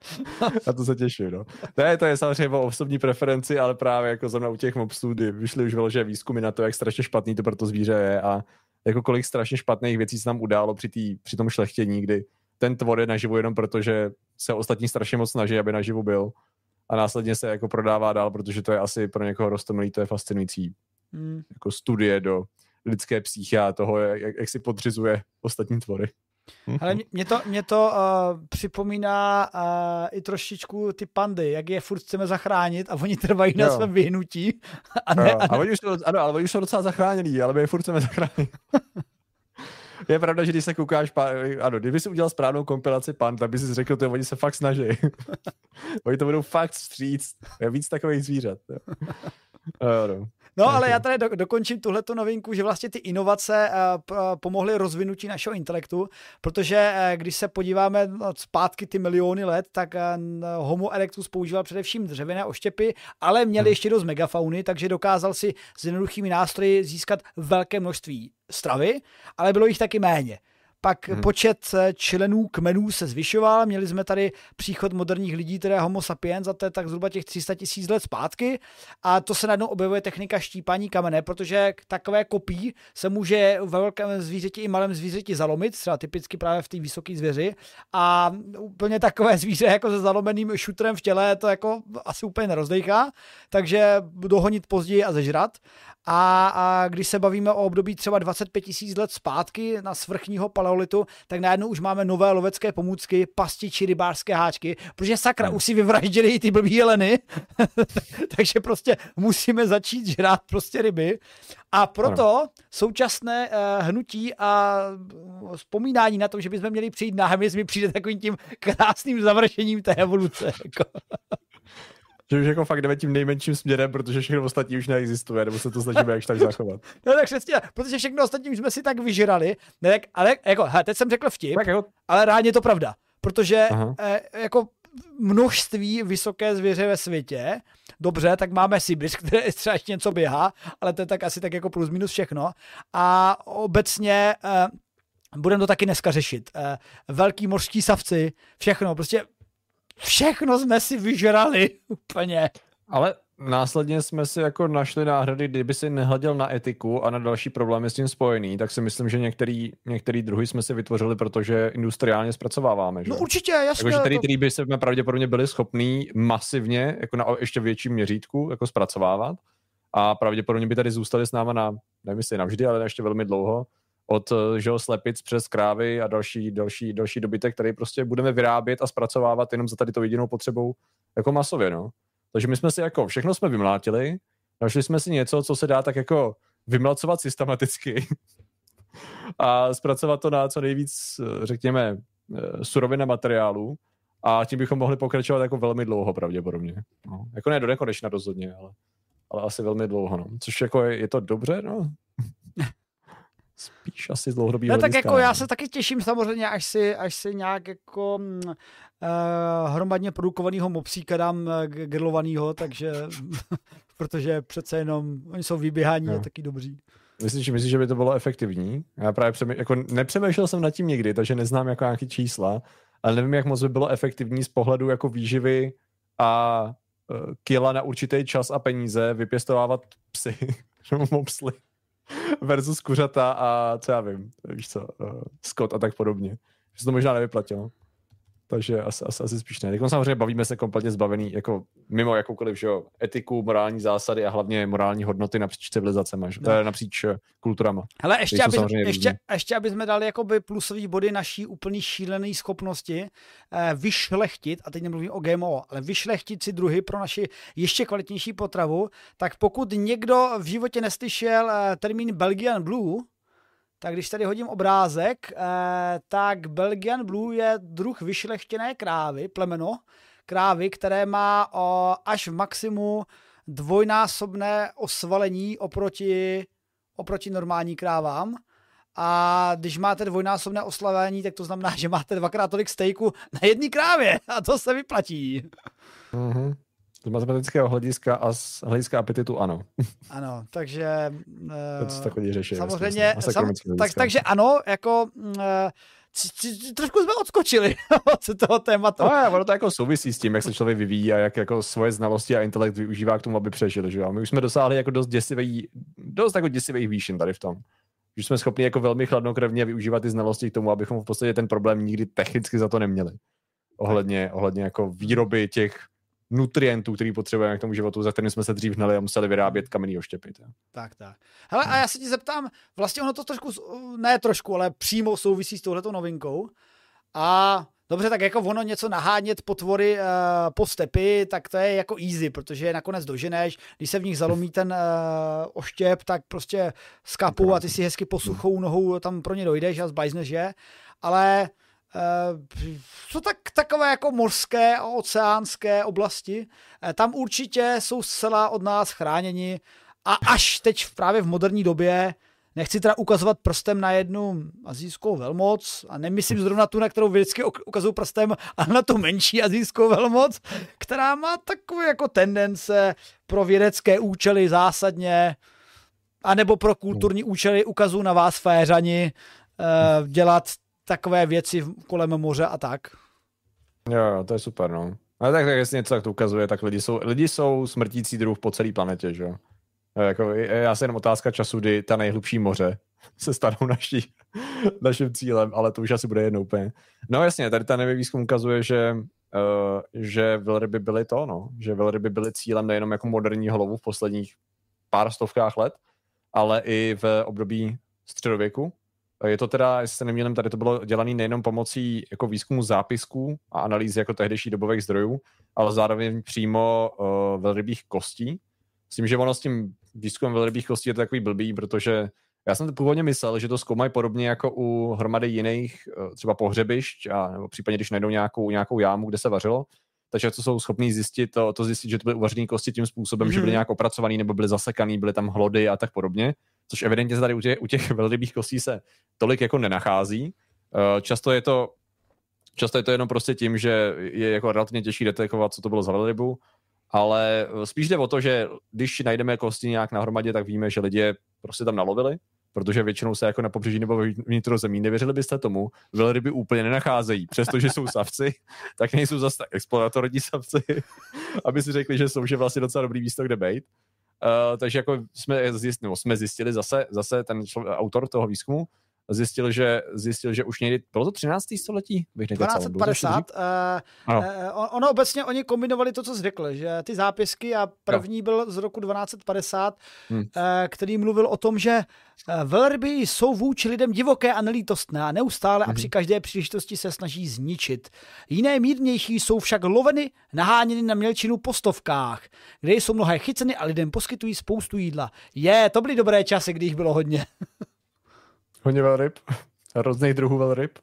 A to se těším, no. Ne, to je samozřejmě o osobní preferenci, ale právě jako zrovna u těch mobsů, kdy vyšly už vyložené výzkumy na to, jak strašně špatný to pro to zvíře je a jako kolik strašně špatných věcí se nám událo při, tý, při tom šlechtění, kdy ten tvor je naživu jenom proto, že se ostatní strašně moc snaží, aby naživu byl a následně se jako prodává dál, protože to je asi pro někoho rostomilý, to je fascinující hmm. jako studie do lidské psychy a toho, jak, jak si podřizuje ostatní tvory. Ale mě to, mě to uh, připomíná uh, i trošičku ty pandy, jak je furt chceme zachránit a oni trvají jo. na svém vyhnutí. A, ne, a, ne... a oni už, ano, ale oni už jsou docela zachránění, ale my je furt chceme zachránit. je pravda, že když se koukáš, ano, kdyby si udělal správnou kompilaci pan, tak by si řekl, že oni se fakt snaží. oni to budou fakt stříct. Je víc takových zvířat. Jo. no. No, ale já tady do, dokončím tuhle novinku, že vlastně ty inovace uh, pomohly rozvinutí našeho intelektu, protože uh, když se podíváme no, zpátky ty miliony let, tak Homo erectus používal především dřevěné oštěpy, ale měl hmm. ještě dost megafauny, takže dokázal si s jednoduchými nástroji získat velké množství stravy, ale bylo jich taky méně. Pak hmm. počet eh, členů kmenů se zvyšoval, měli jsme tady příchod moderních lidí, tedy homo sapiens, a to je tak zhruba těch 300 tisíc let zpátky. A to se najednou objevuje technika štípání kamene, protože takové kopí se může ve velkém zvířeti i malém zvířeti zalomit, třeba typicky právě v té vysoké zvěři. A úplně takové zvíře jako se zalomeným šutrem v těle to jako asi úplně nerozdejchá, takže dohonit později a zežrat. A, a když se bavíme o období třeba 25 tisíc let zpátky na svrchního paleolitu, tak najednou už máme nové lovecké pomůcky, pastiči, rybářské háčky, protože sakra, hmm. už si vyvraždili i ty blbý jeleny, takže prostě musíme začít žrát prostě ryby. A proto ano. současné uh, hnutí a vzpomínání na to, že bychom měli přijít na hmyz, mi přijde takovým tím krásným završením té evoluce. Jako. Že už jako fakt jdeme tím nejmenším směrem, protože všechno ostatní už neexistuje, nebo se to snažíme jakž tak zachovat. No tak přesně, protože všechno ostatní už jsme si tak vyžrali, ne, ale jako, he, teď jsem řekl vtip, tak jako... ale rád je to pravda, protože eh, jako množství vysoké zvěře ve světě, dobře, tak máme Sibiř, které třeba ještě něco běhá, ale to je tak asi tak jako plus minus všechno a obecně eh, budeme to taky dneska řešit. Eh, velký mořský savci, všechno, prostě všechno jsme si vyžrali úplně. Ale následně jsme si jako našli náhrady, kdyby si nehleděl na etiku a na další problémy s tím spojený, tak si myslím, že některý, některý druhy jsme si vytvořili, protože industriálně zpracováváme. Že? No určitě, jasně. Jako, že který, který by se pravděpodobně byli schopní masivně, jako na ještě větším měřítku, jako zpracovávat a pravděpodobně by tady zůstali s náma na, nevím jestli navždy, ale ještě velmi dlouho, od eh, že slepic přes krávy a další, další, další dobytek, který prostě budeme vyrábět a zpracovávat jenom za tady to jedinou potřebou jako masově, no. Takže my jsme si jako, všechno jsme vymlátili, našli jsme si něco, co se dá tak jako vymlacovat systematicky a zpracovat to na co nejvíc, eh, řekněme, eh, surovin materiálu a tím bychom mohli pokračovat jako velmi dlouho pravděpodobně. No. Jako ne do nekonečna rozhodně, ale, ale asi velmi dlouho, no. Což jako je, je to dobře, no. Spíš asi z dlouhodobého no, tak jako já se taky těším samozřejmě, až si, až si nějak jako uh, hromadně produkovanýho mopsíka dám uh, grilovanýho, takže protože přece jenom oni jsou vyběhání no. a taky dobří. Myslíš, myslíš, že by to bylo efektivní? Já právě přemý, jako nepřemýšlel jsem nad tím nikdy, takže neznám jako nějaký čísla, ale nevím, jak moc by bylo efektivní z pohledu jako výživy a uh, kila na určitý čas a peníze vypěstovávat psy, mopsly versus kuřata a co já vím, víš co, uh, skot a tak podobně. Že se to možná nevyplatilo. Takže asi, asi, asi spíš ne. Teď samozřejmě bavíme se kompletně zbavený, jako mimo jakoukoliv že jo, etiku, morální zásady a hlavně morální hodnoty napříč civilizacemi, že? No. je napříč eh, kulturama. Hele, ještě, aby, ještě, ještě, aby jsme dali jakoby plusový body naší úplný šílené schopnosti eh, vyšlechtit, a teď nemluvím o GMO, ale vyšlechtit si druhy pro naši ještě kvalitnější potravu, tak pokud někdo v životě neslyšel eh, termín Belgian Blue, tak když tady hodím obrázek, eh, tak Belgian Blue je druh vyšlechtěné krávy, plemeno krávy, které má až v maximu dvojnásobné osvalení oproti, oproti normální krávám. A když máte dvojnásobné oslavení, tak to znamená, že máte dvakrát tolik stejku na jedné krávě a to se vyplatí. Mm-hmm. Z matematického hlediska a z hlediska apetitu ano. Ano, takže... Uh, to tak řeší. Samozřejmě, sam, tak, takže ano, jako... Uh, trošku jsme odskočili od toho tématu. No, ono to jako souvisí s tím, jak se člověk vyvíjí a jak jako svoje znalosti a intelekt využívá k tomu, aby přežil. Že jo? My už jsme dosáhli jako dost děsivý, dost jako děsivých výšin tady v tom. Už jsme schopni jako velmi chladnokrevně využívat ty znalosti k tomu, abychom v podstatě ten problém nikdy technicky za to neměli. Ohledně, ohledně jako výroby těch nutrientů, který potřebujeme k tomu životu, za kterým jsme se dřív hnali a museli vyrábět kamenný oštěpy. Tak, tak. Hele, a já se ti zeptám, vlastně ono to trošku, ne trošku, ale přímo souvisí s touhletou novinkou. A dobře, tak jako ono něco nahánět potvory uh, po stepy, tak to je jako easy, protože je nakonec doženeš, když se v nich zalomí ten uh, oštěp, tak prostě skapu a ty si hezky posuchou nohou tam pro ně dojdeš a zbajzneš je. Ale jsou eh, tak, takové jako mořské a oceánské oblasti. Eh, tam určitě jsou zcela od nás chráněni a až teď právě v moderní době Nechci teda ukazovat prstem na jednu azijskou velmoc a nemyslím zrovna tu, na kterou vždycky ukazuju prstem, ale na tu menší azijskou velmoc, která má takové jako tendence pro vědecké účely zásadně, anebo pro kulturní účely ukazuju na vás féřani, eh, dělat takové věci kolem moře a tak. Jo, to je super, no. Ale tak, tak jestli něco tak to ukazuje, tak lidi jsou, lidi jsou smrtící druh po celé planetě, že jo. Jako, já se jenom otázka času, kdy ta nejhlubší moře se stanou naší, naším cílem, ale to už asi bude jednou úplně. No jasně, tady ta nevý výzkum ukazuje, že, uh, že velryby byly to, no, že velryby byly cílem nejenom jako moderní hlovu v posledních pár stovkách let, ale i v období středověku, je to teda, jestli se nemýlím, tady to bylo dělané nejenom pomocí jako výzkumu zápisků a analýzy jako tehdejší dobových zdrojů, ale zároveň přímo uh, velrybých kostí. Myslím, že ono s tím výzkumem velrybých kostí je to takový blbý, protože já jsem to původně myslel, že to zkoumají podobně jako u hromady jiných uh, třeba pohřebišť, a, nebo případně když najdou nějakou, nějakou jámu, kde se vařilo, takže co jsou schopní zjistit, to, to zjistit, že to byly uvařené kosti tím způsobem, mm-hmm. že byly mhm. nějak opracované nebo byly zasekané, byly tam hlody a tak podobně což evidentně se tady u těch, u těch velrybých kostí se tolik jako nenachází. Eh, často je to Často je to jenom prostě tím, že je jako relativně těžší detekovat, co to bylo za velrybu, ale spíš jde o to, že když najdeme kosti nějak na hromadě, tak víme, že lidi prostě tam nalovili, protože většinou se jako na pobřeží nebo vnitrozemí, nevěřili byste tomu, velryby úplně nenacházejí, přestože jsou savci, tak nejsou zase tak exploratorní savci, aby si řekli, že jsou že vlastně docela dobrý místo, kde být. Uh, takže jako jsme zjistili, jsme zjistili zase, zase ten člověk, autor toho výzkumu, zjistil, že, zjistil, že už někdy, bylo to 13. století? Bych 1250. Uh, uh, ono obecně, oni kombinovali to, co jsi řekl, že ty zápisky a první no. byl z roku 1250, hmm. uh, který mluvil o tom, že uh, velryby jsou vůči lidem divoké a nelítostné a neustále hmm. a při mhm. každé příležitosti se snaží zničit. Jiné mírnější jsou však loveny, naháněny na mělčinu po stovkách, kde jsou mnohé chyceny a lidem poskytují spoustu jídla. Je, to byly dobré časy, kdy jich bylo hodně. Hodně velryb. Různých druhů velryb.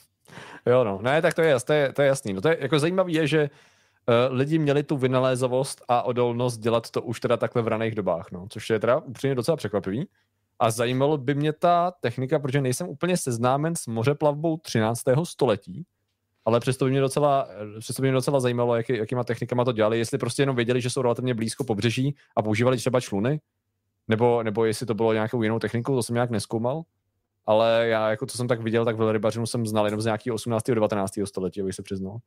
jo, no. Ne, tak to je, to je, to je jasný. No to je, jako zajímavé je, že uh, lidi měli tu vynalézavost a odolnost dělat to už teda takhle v raných dobách, no. Což je teda upřímně docela překvapivý. A zajímalo by mě ta technika, protože nejsem úplně seznámen s mořeplavbou 13. století, ale přesto by mě docela, přesto by mě docela zajímalo, jaký, jakýma technikama to dělali, jestli prostě jenom věděli, že jsou relativně blízko pobřeží a používali třeba čluny, nebo, nebo jestli to bylo nějakou jinou technikou, to jsem nějak neskoumal. Ale já, jako to jsem tak viděl, tak velrybařinu jsem znal jenom z nějakého 18. a 19. století, abych se přiznal.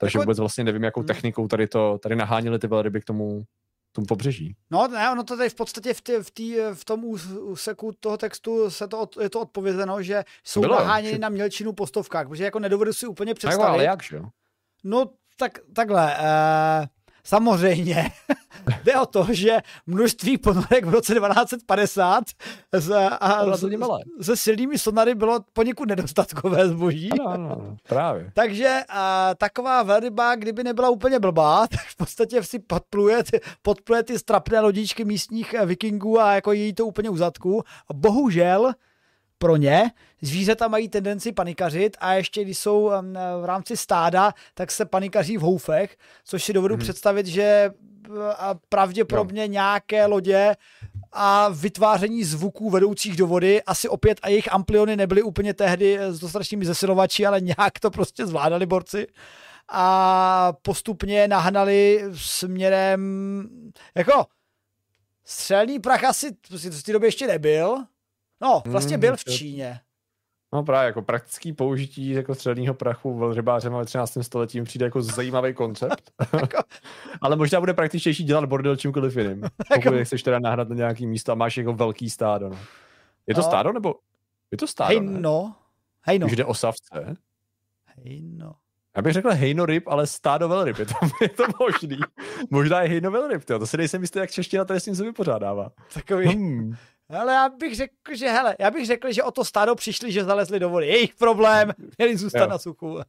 Takže jako... vůbec vlastně nevím, jakou hmm. technikou tady to, tady nahánili ty velryby k tomu, tomu pobřeží. No ne, ono to tady v podstatě v, tý, v, tý, v tom úseku toho textu se to, od, je to odpovězeno, že jsou Bylo, naháněni že... na mělčinu postovkách, protože jako nedovedu si úplně představit. No, ale jak, že? No tak, takhle, uh, Samozřejmě jde o to, že množství ponorek v roce 1250 z, a z, se silnými sonary bylo poněkud nedostatkové zboží. Ano, ano, právě. Takže a, taková velryba, kdyby nebyla úplně blbá, tak v podstatě si podpluje, podpluje ty strapné lodičky místních eh, vikingů a jako jí to úplně uzadku. Bohužel pro ně. Zvířata mají tendenci panikařit a ještě když jsou v rámci stáda, tak se panikaří v houfech, což si dovedu hmm. představit, že pravděpodobně jo. nějaké lodě a vytváření zvuků vedoucích do vody, asi opět a jejich ampliony nebyly úplně tehdy s dostatečnými zesilovači, ale nějak to prostě zvládali borci a postupně nahnali směrem jako střelný prach asi v té době ještě nebyl, No, vlastně hmm, byl v Číně. No právě jako praktický použití jako střelného prachu velrybářem ve 13. století přijde jako zajímavý koncept. Jako- Ale možná bude praktičtější dělat bordel čímkoliv jiným. Pokud jako- chceš teda nahrát na nějaký místo a máš jako velký stádo. No. Je to no. stádo nebo? Je to stádo, Hej no. Hej no. Už jde o savce. Hej no. Já bych řekl hejno ryb, ale stádo velryb, je to, je to možný. Možná je hejno velryb, to si nejsem jistý, jak čeština tady s tím se vypořádává. Takový, hmm. Ale já bych řekl, že hele, já bych řekl, že o to stádo přišli, že zalezli do vody. Jejich problém, měli zůstat jo. na suchu.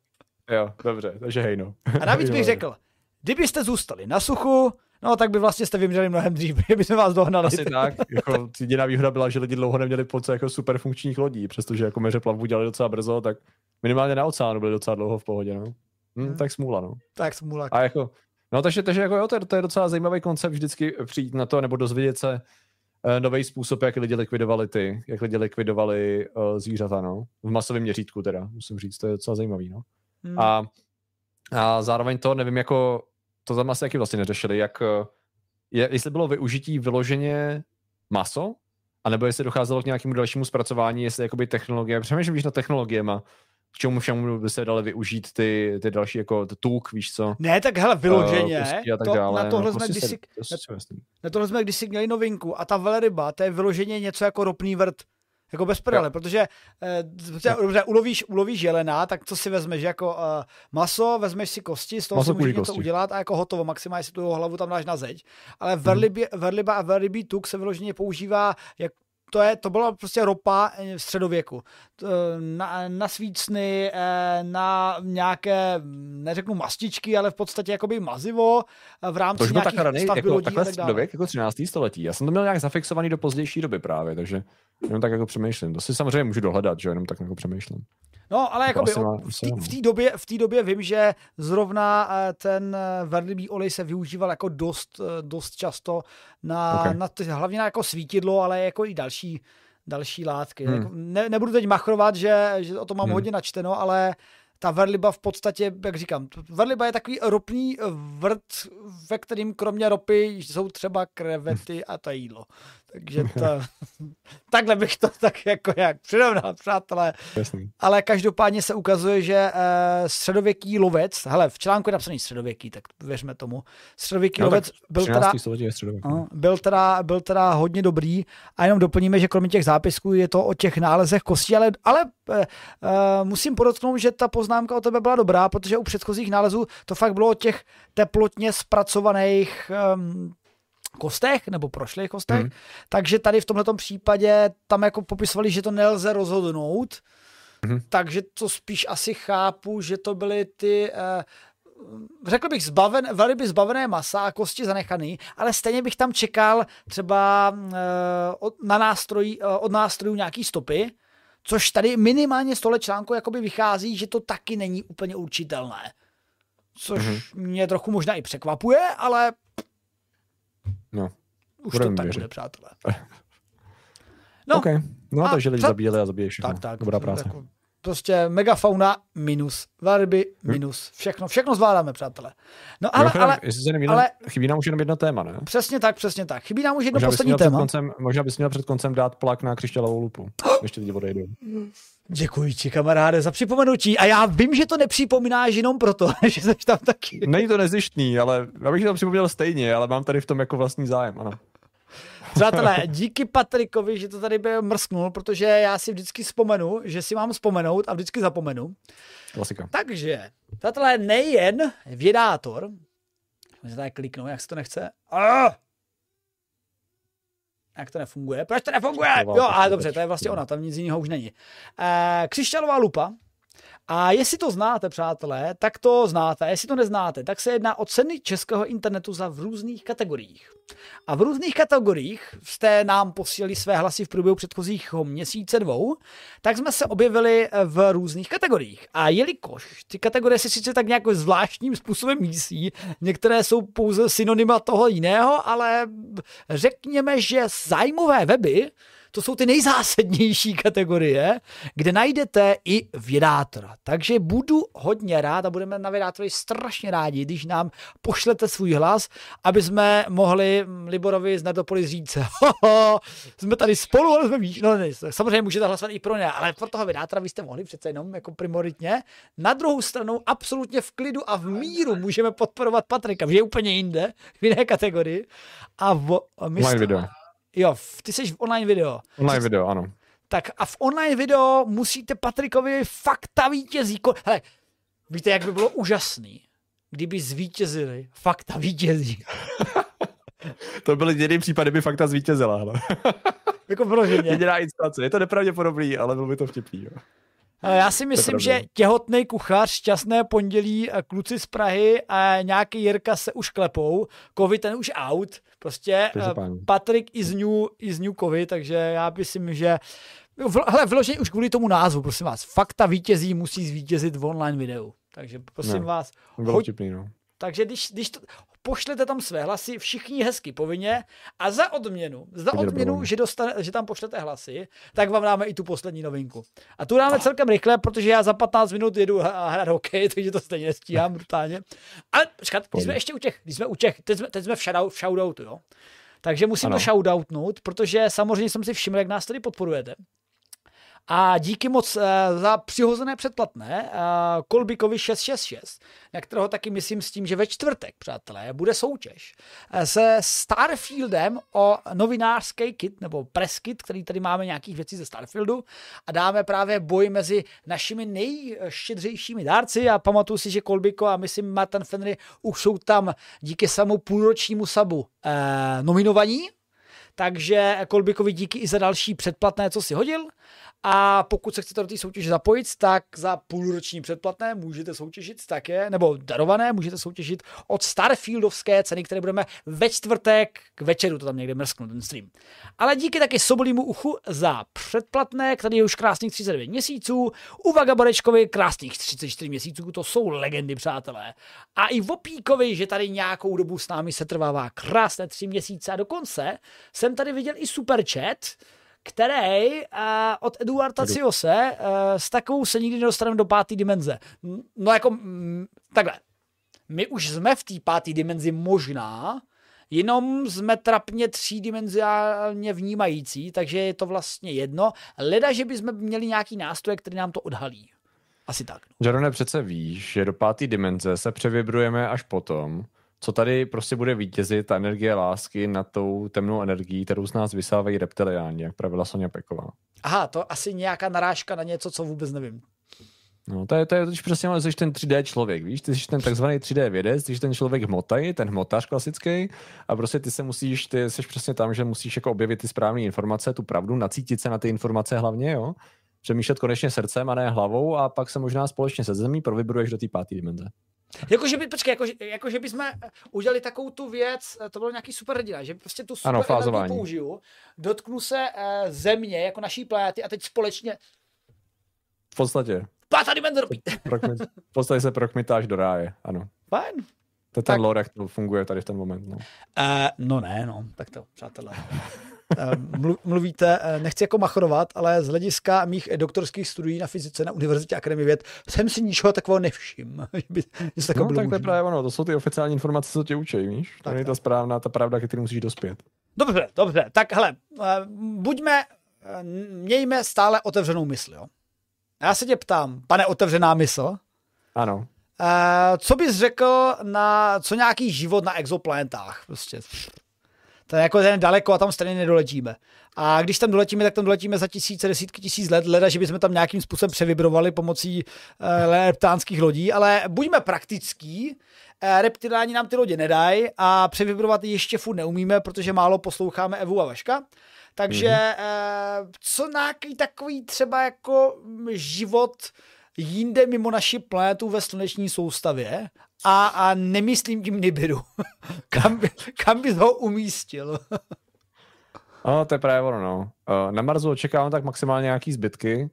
Jo, dobře, takže hejno. A navíc bych řekl, kdybyste zůstali na suchu, no tak by vlastně jste vymřeli mnohem dřív, kdyby jsme vás dohnali. Asi tak, jako jediná výhoda byla, že lidi dlouho neměli poce jako super funkčních lodí, přestože jako meře plavbu dělali docela brzo, tak minimálně na oceánu byli docela dlouho v pohodě, no. Hm, hmm. Tak smůla, no. Tak smůla. A jako, no takže, takže jako jo, to je, to je docela zajímavý koncept vždycky přijít na to, nebo dozvědět se, nový způsob, jak lidi likvidovali ty, jak lidi likvidovali uh, zvířata, no. V masovém měřítku teda, musím říct, to je docela zajímavý, no. Hmm. A, a zároveň to, nevím, jako, to tam asi jaký vlastně neřešili, jak, eh, je, jestli bylo využití vyloženě maso, anebo jestli docházelo k nějakému dalšímu zpracování, jestli jakoby technologie, přemýšlím, víš, na technologiema, k čemu všemu by se dali využít ty, ty další, jako tuk, víš co? Ne, tak hele, vyloženě, uh, to, dále, na tohle no, jsme prostě kdysi, se, na, na tohle jsme kdysi měli novinku a ta velryba, to je vyloženě něco jako ropný vrt. Jako bez prdele, protože eh, dobře, ulovíš, ulovíš jelena, tak co si vezmeš jako uh, maso, vezmeš si kosti, z toho maso si můžeš něco udělat a jako hotovo, maximálně si tu hlavu tam dáš na zeď. Ale hmm. verliba a verlibý tuk se vyloženě používá jak to, je, to byla prostě ropa v středověku. Na, na svícny, eh, na nějaké, neřeknu mastičky, ale v podstatě jakoby mazivo v rámci to nějakých tak stavby jako, lodí a tak dále. jako 13. století. Já jsem to měl nějak zafixovaný do pozdější doby právě, takže jenom tak jako přemýšlím. To si samozřejmě můžu dohledat, že jenom tak jako přemýšlím. No, ale jako by, v té době, v době vím, že zrovna eh, ten eh, verlibý olej se využíval jako dost, eh, dost často na, okay. na ty, hlavně na jako svítidlo, ale jako i další, další látky. Hmm. Jako, ne, nebudu teď machrovat, že, že o tom mám hmm. hodně načteno, ale ta verliba v podstatě, jak říkám, verliba je takový ropný vrt, ve kterým kromě ropy jsou třeba krevety a to jídlo. Takže to, takhle bych to tak jako jak přirovnal, přátelé. Jasný. Ale každopádně se ukazuje, že uh, středověký lovec, hele, v článku je napsaný středověký, tak věřme tomu. Středověký no, lovec byl teda, uh, byl, teda, byl teda hodně dobrý a jenom doplníme, že kromě těch zápisků je to o těch nálezech kostí, ale, ale uh, musím podotknout, že ta poznámka o tebe byla dobrá, protože u předchozích nálezů to fakt bylo o těch teplotně zpracovaných um, kostech nebo prošlých kostech. Hmm. Takže tady v tomto případě tam jako popisovali, že to nelze rozhodnout. Hmm. Takže to spíš asi chápu, že to byly ty eh, řekl bych zbaven, velmi zbavené masa a kosti zanechaný, ale stejně bych tam čekal třeba eh, od, na nástroj, eh, od nástrojů nějaký stopy, což tady minimálně z tohle článku jakoby vychází, že to taky není úplně určitelné. Což mm-hmm. mě trochu možná i překvapuje, ale No. Už to tak věřit. bude, přátelé. No, OK. No, A takže lidi zabíjeli a zabíjejí všechno. tak, tak. Dobrá práce. Jako, prostě megafauna minus, velryby minus, všechno, všechno zvládáme, přátelé. No ale, Mimochodem, ale se jenom, ale- chybí nám už jenom jedno téma, ne? přesně tak, přesně tak. Chybí nám už jedno Možná poslední téma. koncem, možná bys měl před koncem dát plak na křišťálovou lupu. Ještě lidi odejdou. Děkuji ti, kamaráde, za připomenutí. A já vím, že to nepřipomínáš jenom proto, že jsi tam taky. Není to nezištný, ale já bych to připomněl stejně, ale mám tady v tom jako vlastní zájem, ano. Přátelé, díky Patrikovi, že to tady byl mrsknul, protože já si vždycky vzpomenu, že si mám vzpomenout a vždycky zapomenu. Klasika. Takže, přátelé, nejen vědátor, můžete tady kliknout, jak se to nechce. Ah! Jak to nefunguje? Proč to nefunguje? Jo, ale dobře, to je vlastně ona, tam nic jiného už není. Eh, křišťálová lupa. A jestli to znáte, přátelé, tak to znáte. A jestli to neznáte, tak se jedná o ceny českého internetu za v různých kategoriích. A v různých kategoriích jste nám posílali své hlasy v průběhu předchozích měsíce dvou, tak jsme se objevili v různých kategoriích. A jelikož ty kategorie se sice tak nějak zvláštním způsobem mísí, některé jsou pouze synonyma toho jiného, ale řekněme, že zájmové weby to jsou ty nejzásadnější kategorie, kde najdete i vědátora. Takže budu hodně rád a budeme na vědátorovi strašně rádi, když nám pošlete svůj hlas, aby jsme mohli Liborovi z Nerdopolis říct, "Hoho, jsme tady spolu, ale jsme víš. No, ne, samozřejmě můžete hlasovat i pro ně, ale pro toho vědátora byste mohli přece jenom jako primoritně. Na druhou stranu absolutně v klidu a v míru můžeme podporovat Patrika, že je úplně jinde, v jiné kategorii. A v, st- video. Jo, ty jsi v online video. Online video, ano. Tak a v online video musíte Patrikovi fakta vítězí. Hele, víte, jak by bylo úžasný, kdyby zvítězili fakta vítězí. To byl jediný případ, kdyby fakta zvítězila. Hele. jako vyloženě. Jediná instance. Je to nepravděpodobný, ale bylo by to vtipný. Jo. Já si myslím, že těhotný kuchař, šťastné pondělí, kluci z Prahy a nějaký Jirka se už klepou, covid ten už out, prostě eh, páni. Patrik is new, is new covid, takže já myslím, že v- hele, vyloženě už kvůli tomu názvu, prosím vás, fakta vítězí musí zvítězit v online videu. Takže prosím Ne. vás, Bylo hoď, vtipný, no. takže když, když to, pošlete tam své hlasy, všichni hezky povinně a za odměnu, za odměnu, že, dostane, že tam pošlete hlasy, tak vám dáme i tu poslední novinku. A tu dáme celkem rychle, protože já za 15 minut jedu a hrát hokej, takže to stejně nestíhám brutálně. Ale počkat, když jsme ještě u těch, když jsme u těch, teď jsme, teď jsme v, shoutout, v shoutoutu, jo. Takže musím Ano. to shoutoutnout, protože samozřejmě jsem si všiml, jak nás tady podporujete. A díky moc uh, za přihozené předplatné uh, Kolbikovi 666, na kterého taky myslím s tím, že ve čtvrtek, přátelé, bude soutěž eh, se Starfieldem o novinářský kit, nebo press kit, který tady máme nějakých věcí ze Starfieldu a dáme právě boj mezi našimi nejštědřejšími dárci. A pamatuju si, že Kolbiko a myslím Martin Fenry už jsou tam díky svému půlročnímu sabu eh, nominovaní, takže Kolbikovi díky i za další předplatné, co si hodil. A pokud se chcete do té soutěže zapojit, tak za půlroční předplatné můžete soutěžit také, nebo darované můžete soutěžit od Starfieldovské ceny, které budeme ve čtvrtek k večeru, to tam někde mrsknu, ten stream. Ale díky taky Sobolímu uchu za předplatné, který je už krásných 39 měsíců, u Vagaborečkovi krásných 34 měsíců, to jsou legendy, přátelé. A i Vopíkovi, že tady nějakou dobu s námi se trvává krásné tři měsíce a dokonce jsem tady viděl i super chat, který uh, od Eduarda Edu. Ciose uh, s takovou se nikdy nedostaneme do páté dimenze. No jako mm, takhle. My už jsme v té páté dimenzi možná, jenom jsme trapně třídimenziálně vnímající, takže je to vlastně jedno. Leda, že bychom měli nějaký nástroj, který nám to odhalí. Asi tak. No. Jarone, přece víš, že do páté dimenze se převibrujeme až potom, co tady prostě bude vítězit ta energie lásky nad tou temnou energií, kterou z nás vysávají reptiliáni, jak pravila Sonja Peková. Aha, to asi nějaká narážka na něco, co vůbec nevím. No, to je, to je totiž přesně, ale jsi ten 3D člověk, víš, ty jsi ten takzvaný 3D vědec, ty jsi ten člověk hmotaj, ten hmotař klasický a prostě ty se musíš, ty jsi přesně tam, že musíš jako objevit ty správné informace, tu pravdu, nacítit se na ty informace hlavně, jo, přemýšlet konečně srdcem a ne hlavou a pak se možná společně se zemí provibruješ do té páté dimenze. Jakože by, počkej, jakože, jakože bychom udělali takovou tu věc, to bylo nějaký super hrdina, že prostě tu super Ano, použiju, dotknu se uh, země jako naší planety a teď společně V podstatě, pátá dimenze v podstatě se prokmitáš do ráje, ano. Fajn. To je ten Tak. lore, jak to funguje tady v ten moment, no. Uh, no ne, no, tak to, přátelé. mluvíte, nechci jako machrovat, ale z hlediska mých doktorských studií na fyzice na Univerzitě Akademie věd jsem si ničeho takového nevšiml. no, tak to je právě ono, to jsou ty oficiální informace, co tě učí, víš? To je ta správná, ta pravda, ke které musíš dospět. Dobře, dobře, tak hele, buďme, mějme stále otevřenou mysl, jo? Já se tě ptám, pane otevřená mysl, ano. Uh, co bys řekl na co nějaký život na exoplanetách? Prostě. To je jako ten daleko a tam stejně nedoletíme. A když tam doletíme, tak tam doletíme za tisíce, desítky tisíc let, leda, že bychom tam nějakým způsobem převibrovali pomocí uh, reptánských lodí, ale buďme praktický, uh, reptiláni nám ty lodě nedají a převibrovat ještě furt neumíme, protože málo posloucháme Evu a Vaška. Takže mm-hmm. uh, co nějaký takový třeba jako život jinde mimo naši planetu ve sluneční soustavě a, a nemyslím tím Nibiru. kam, by, kam bys ho umístil? no, to je právě ono, no. Eh, na Marsu očekávám tak maximálně nějaký zbytky.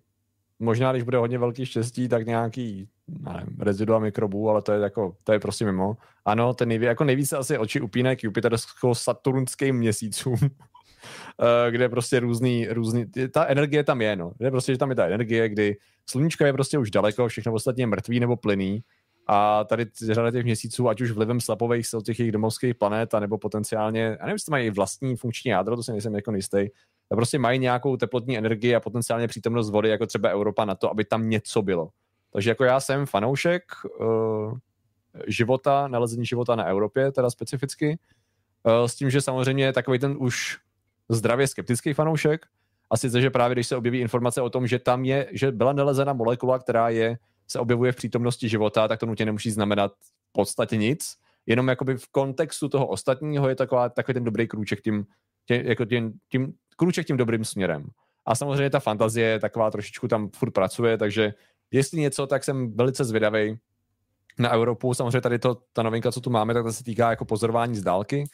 Možná, když bude hodně velký štěstí, tak nějaký nevím, rezidua mikrobů, ale to je jako, to je prostě mimo. Ano, ten nejví, jako nejvíce asi oči upíne k jupitersko-saturnským měsícům, eh, kde prostě různý, různý, ta energie tam je, no. Kde prostě, že tam je ta energie, kdy sluníčko je prostě už daleko, všechno ostatně mrtvý nebo plyný a tady řada těch měsíců, ať už vlivem slapových sil těch jejich domovských planet, nebo potenciálně, já nevím, jestli mají vlastní funkční jádro, to si nejsem jako jistý, prostě mají nějakou teplotní energii a potenciálně přítomnost vody, jako třeba Evropa, na to, aby tam něco bylo. Takže jako já jsem fanoušek uh, života, nalezení života na Evropě, teda specificky, uh, s tím, že samozřejmě takový ten už zdravě skeptický fanoušek, a sice, že právě když se objeví informace o tom, že tam je, že byla nalezena molekula, která je, se objevuje v přítomnosti života, tak to nutně nemusí znamenat v podstatě nic, jenom jakoby v kontextu toho ostatního je taková, takový ten dobrý krůček tím, tím, jako tím, tím krůček tím dobrým směrem. A samozřejmě ta fantazie taková trošičku tam furt pracuje, takže jestli něco, tak jsem velice zvědavý na Evropu. Samozřejmě tady to, ta novinka, co tu máme, tak to se týká jako pozorování z dálky,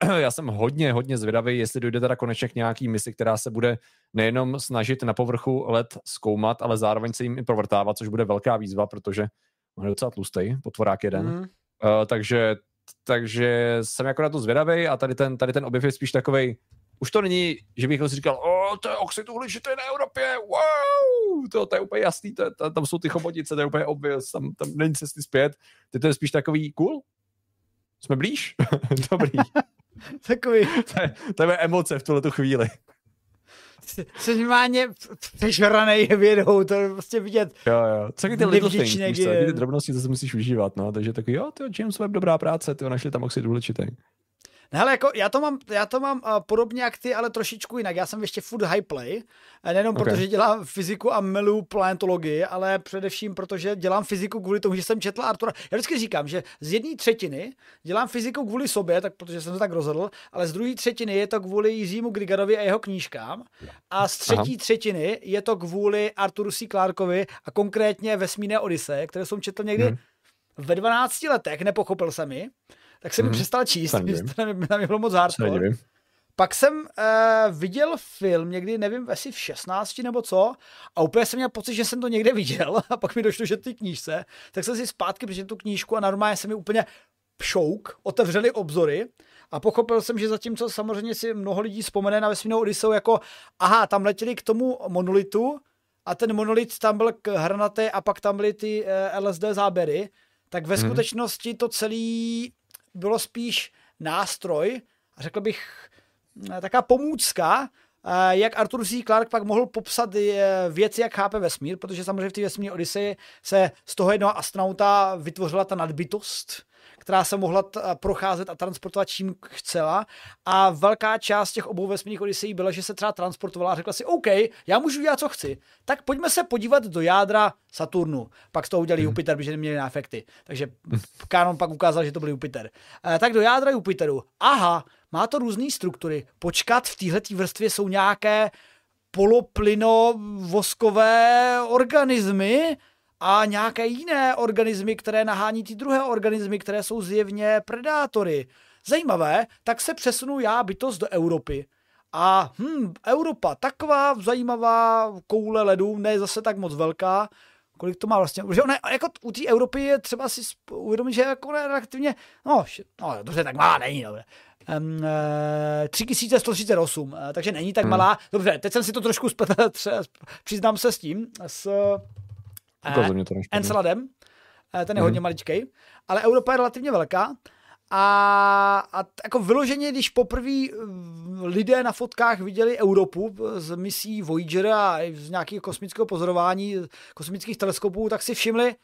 já jsem hodně, hodně zvědavý, jestli dojde teda konečně k nějaký misi, která se bude nejenom snažit na povrchu let zkoumat, ale zároveň se jim i provrtávat, což bude velká výzva, protože on je docela tlustý, potvorák jeden. Mm. Uh, takže, takže jsem jako na to zvědavý a tady ten, tady ten objev je spíš takový. už to není, že bych si říkal, o, to je oxid uhličitý na Evropě, wow, to, to je úplně jasný, to, to, tam jsou ty chobotnice, to je úplně obvious, tam, tam není cesty zpět. Teď to je spíš takový, cool, jsme blíž, dobrý. Takový. To je, to je emoce v tuhle chvíli. Jsi normálně přežranej vědou, to je prostě vidět. Jo, jo. Co ty little things, ty drobnosti, co se musíš užívat, no. Takže takový, jo, to James Webb, dobrá práce, ty našli tam oxid důležitý. No ale jako já to mám, já to mám uh, podobně jak ty, ale trošičku jinak. Já jsem ještě food high play, nejenom okay. protože dělám fyziku a miluju planetologii, ale především protože dělám fyziku kvůli tomu, že jsem četl Artura. Já vždycky říkám, že z jedné třetiny dělám fyziku kvůli sobě, tak protože jsem to tak rozhodl, ale z druhé třetiny je to kvůli Jiřímu Grigarovi a jeho knížkám a z třetí Aha. třetiny je to kvůli Arturu C. Clarkovi a konkrétně Vesmírné Odyseje, které jsem četl někdy hmm. ve 12 letech, nepochopil jsem mi tak jsem mm-hmm. přestal číst, to na mě bylo moc hardcore. Pak jsem uh, viděl film někdy, nevím, asi v 16 nebo co, a úplně jsem měl pocit, že jsem to někde viděl, a pak mi došlo, že ty knížce, tak jsem si zpátky přečetl tu knížku a normálně se mi úplně šouk, otevřeli obzory a pochopil jsem, že zatímco samozřejmě si mnoho lidí vzpomene na vesmírnou Odiseu jako aha, tam letěli k tomu monolitu a ten monolit tam byl hranatý a pak tam byly ty uh, eh, LSD záběry, tak ve hmm. skutečnosti to celý bylo spíš nástroj, řekl bych eh, taková pomůcka, eh, jak Arthur C. Clarke pak mohl popsat eh, věci, jak chápe vesmír, protože samozřejmě v té vesmírné Odyseji se z toho jednoho astronauta vytvořila ta nadbytost, která se mohla t- procházet a transportovat čím chcela. A velká část těch obou vesmírných odisejí byla, že se třeba transportovala a řekla si, OK, já můžu dělat, co chci. Tak pojďme se podívat do jádra Saturnu. Pak z toho udělali hmm. Jupiter, protože neměli na efekty. Takže Kanon pak ukázal, že to byl Jupiter. E, tak do jádra Jupiteru. Aha, má to různé struktury. Počkat, v téhle vrstvě jsou nějaké poloplyno voskové organismy, a nějaké jiné organismy, které nahání ty druhé organismy, které jsou zjevně predátory. Zajímavé, tak se přesunu já bytost do Evropy. A hm, Evropa, taková zajímavá koule ledu, ne zase tak moc velká, kolik to má vlastně, že ona, jako u té Evropy je třeba si uvědomit, že jako relativně, no, no dobře, tak má, není, dobře. Um, 3138, takže není tak hmm. malá. Dobře, teď jsem si to trošku spletl, přiznám se s tím, s uh, Enceladem, ten je hmm. hodně maličký, ale Evropa je relativně velká a, a jako vyloženě, když poprvé eh, lidé na fotkách viděli Europu z misí Voyager a z nějakého kosmického pozorování kosmických teleskopů, tak si všimli,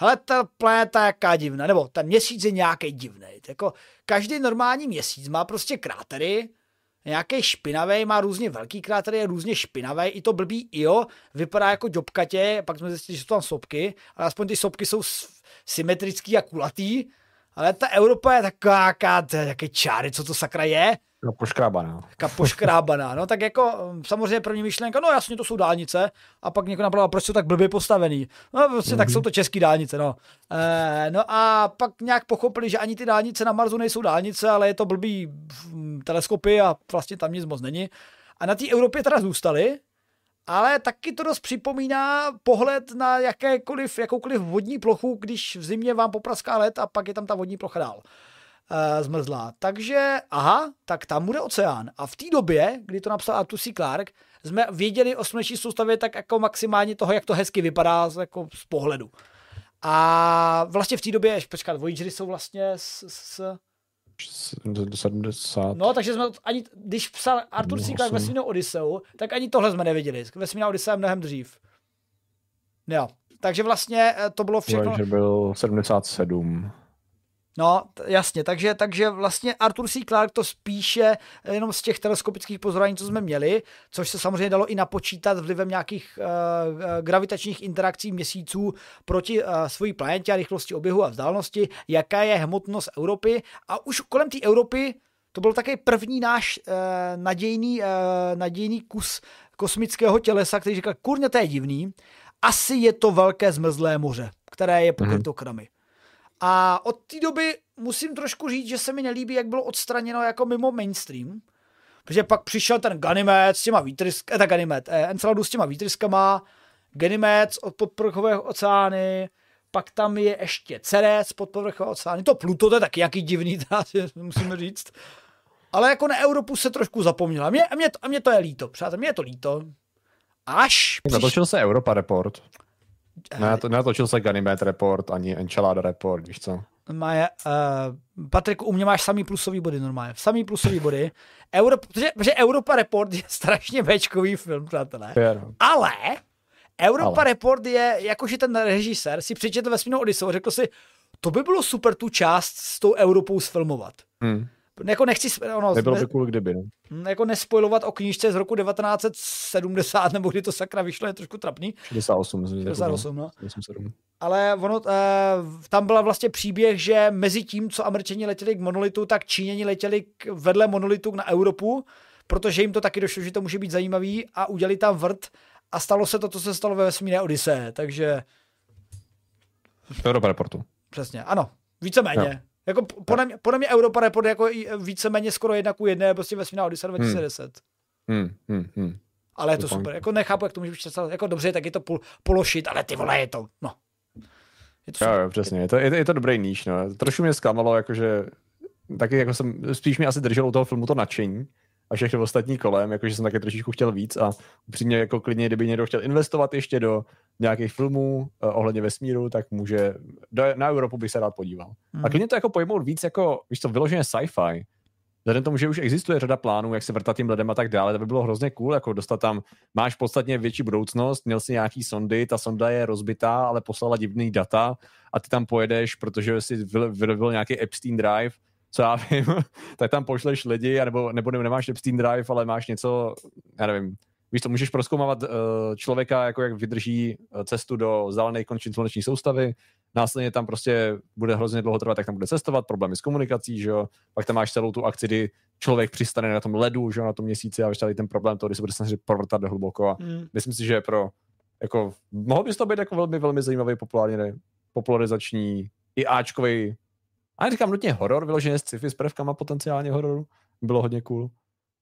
hele, ta planeta je jaká divná, nebo ten měsíc je nějaký divný. Jako každý normální měsíc má prostě krátery, nějaký špinavý, má různě velký krátery, je různě špinavý, i to blbý Io vypadá jako džobkatě, pak jsme zjistili, že jsou tam sopky, ale aspoň ty sopky jsou symetrický a kulatý, ale ta Evropa je taková, jaké čáry, co to sakra je. No, poškrábaná. Ka poškrábaná, no tak jako um, samozřejmě první myšlenka, no jasně, to jsou dálnice, a pak někdo napadlo, proč jsou tak blbě postavený. No prostě mm-hmm. tak mhm. jsou to české dálnice, no. E, no a pak nějak pochopili, že ani ty dálnice na Marsu nejsou dálnice, ale je to blbý hm, teleskopy a vlastně tam nic moc není. A na té Evropě teda zůstali, ale taky to dost připomíná pohled na jakékoliv, jakoukoliv vodní plochu, když v zimě vám popraská led a pak je tam ta vodní plocha dál e, zmrzlá. Takže, aha, tak tam bude oceán. A v té době, kdy to napsal Arthur C. Clarke, jsme věděli o sluneční soustavě tak jako maximálně toho, jak to hezky vypadá z, jako z pohledu. A vlastně v té době, počkat, Voyagery jsou vlastně s, s 70. No, takže jsme ani, když psal Artur C. Clarke vesmírnou Odysseu, tak ani tohle jsme nevěděli. Vesmírná Odyssea mnohem dřív. Jo. Takže vlastně eh, to bylo všechno... Takže byl 77. No, jasně, takže, takže vlastně Arthur C. Clarke to spíše jenom z těch teleskopických pozorování, co jsme měli, což se samozřejmě dalo i napočítat vlivem nějakých uh, gravitačních interakcí měsíců proti uh, svojí planetě a rychlosti oběhu a vzdálenosti, jaká je hmotnost Evropy a už kolem té Evropy to byl také první náš uh, nadějný, uh, nadějný kus kosmického tělesa, který říkal, kurně, to je divný, asi je to velké zmrzlé moře, které je pokryto mm-hmm. A od té doby musím trošku říct, že se mi nelíbí, jak bylo odstraněno jako mimo mainstream. Protože pak přišel ten Ganymed s těma výtryskami, eh, ta Ganymed, eh, Enceladus s těma výtryskama, Ganymed od podpovrchového oceány, pak tam je ještě Ceres pod podpovrchového oceány, to Pluto, to je taky jaký divný, teda, musíme říct. Ale jako na Evropu se trošku zapomněla. Mě, a, mě to, a mě to je líto, přátelé, mě je to líto. Až... Natočil se Europa Report. Ne, to, netočil se Ganymed Report, ani Enchilada Report, víš co? Maje, uh, Patrik, u mě máš samý plusový body normálně. Samý plusový body. Euro, protože, protože Europa Report je strašně bečkový film, přátelé. No. Ale Europa Ale. Report je, jakože ten režisér si přečetl vesmírnou Odysseu, řekl si, to by bylo super tu část s tou Europou sfilmovat. Hmm jako nechci, ono, Nebylo by cool, kdyby, no. Hm, jako nespojovat o knížce z roku 1970, nebo kdy to sakra vyšlo, je trošku trapný. 68, myslím, 68, no. 87. Ale ono, eh, tam byla vlastně příběh, že mezi tím, co američani letěli k monolitu, tak Číňani letěli k, vedle monolitu na Evropu, protože jim to taky došlo, že to může být zajímavý a udělali tam vrt a stalo se to, co se stalo ve vesmírné Odyse, takže... Europa reportu. Přesně, ano, víceméně. Jo. Jako podle mě, podle mě Europa Report jako víceméně skoro jedna ku jedné prostě ve směna Odyssey 2010. Hmm. Hmm, hmm, hmm. Ale je to, to super. Jako nechápu, jak to může být Jako dobře, tak je to pol, pološit, ale ty vole, je to, no. Je to jo, jo, přesně. Je to, je, to, je to dobrý níž, no. Trošku mě zklamalo, jakože taky jako jsem, spíš mi asi držel u toho filmu to nadšení, a všechno ostatní kolem, jakože jsem taky trošičku chtěl víc a upřímně jako klidně, kdyby někdo chtěl investovat ještě do nějakých filmů uh, ohledně vesmíru, tak může, do, na Evropu bych se rád podíval. Hmm. A klidně to jako pojmout víc jako, víš co, vyloženě sci-fi, Vzhledem tomu, že už existuje řada plánů, jak se vrtat tím ledem a tak dále, to by bylo hrozně cool, jako dostat tam, máš podstatně větší budoucnost, měl si nějaký sondy, ta sonda je rozbitá, ale poslala divný data a ty tam pojedeš, protože si vyrobil nějaký Epstein Drive, co já vím, tak tam pošleš lidi, nebo, nebo nemáš Epstein Drive, ale máš něco, já nevím, víš to, můžeš proskoumávat uh, člověka, jako jak vydrží eh, cestu do vzdálené končin sluneční soustavy, následně tam prostě bude hrozně dlouho trvat, jak tam bude cestovat, problémy s komunikací, že jo, pak tam máš celou tu akci, kdy člověk přistane na tom ledu, že jo, na tom měsíci a víš tady ten problém toho, kdy se bude snažit provrtat do hluboko a mm. myslím si, že pro, jako, mohl by to být jako velmi, velmi zajímavý populární, popularizační i Ačkový a neříkám nutně horor, vyloženě s sci-fi s prvkama potenciálně hororu. Bylo hodně cool.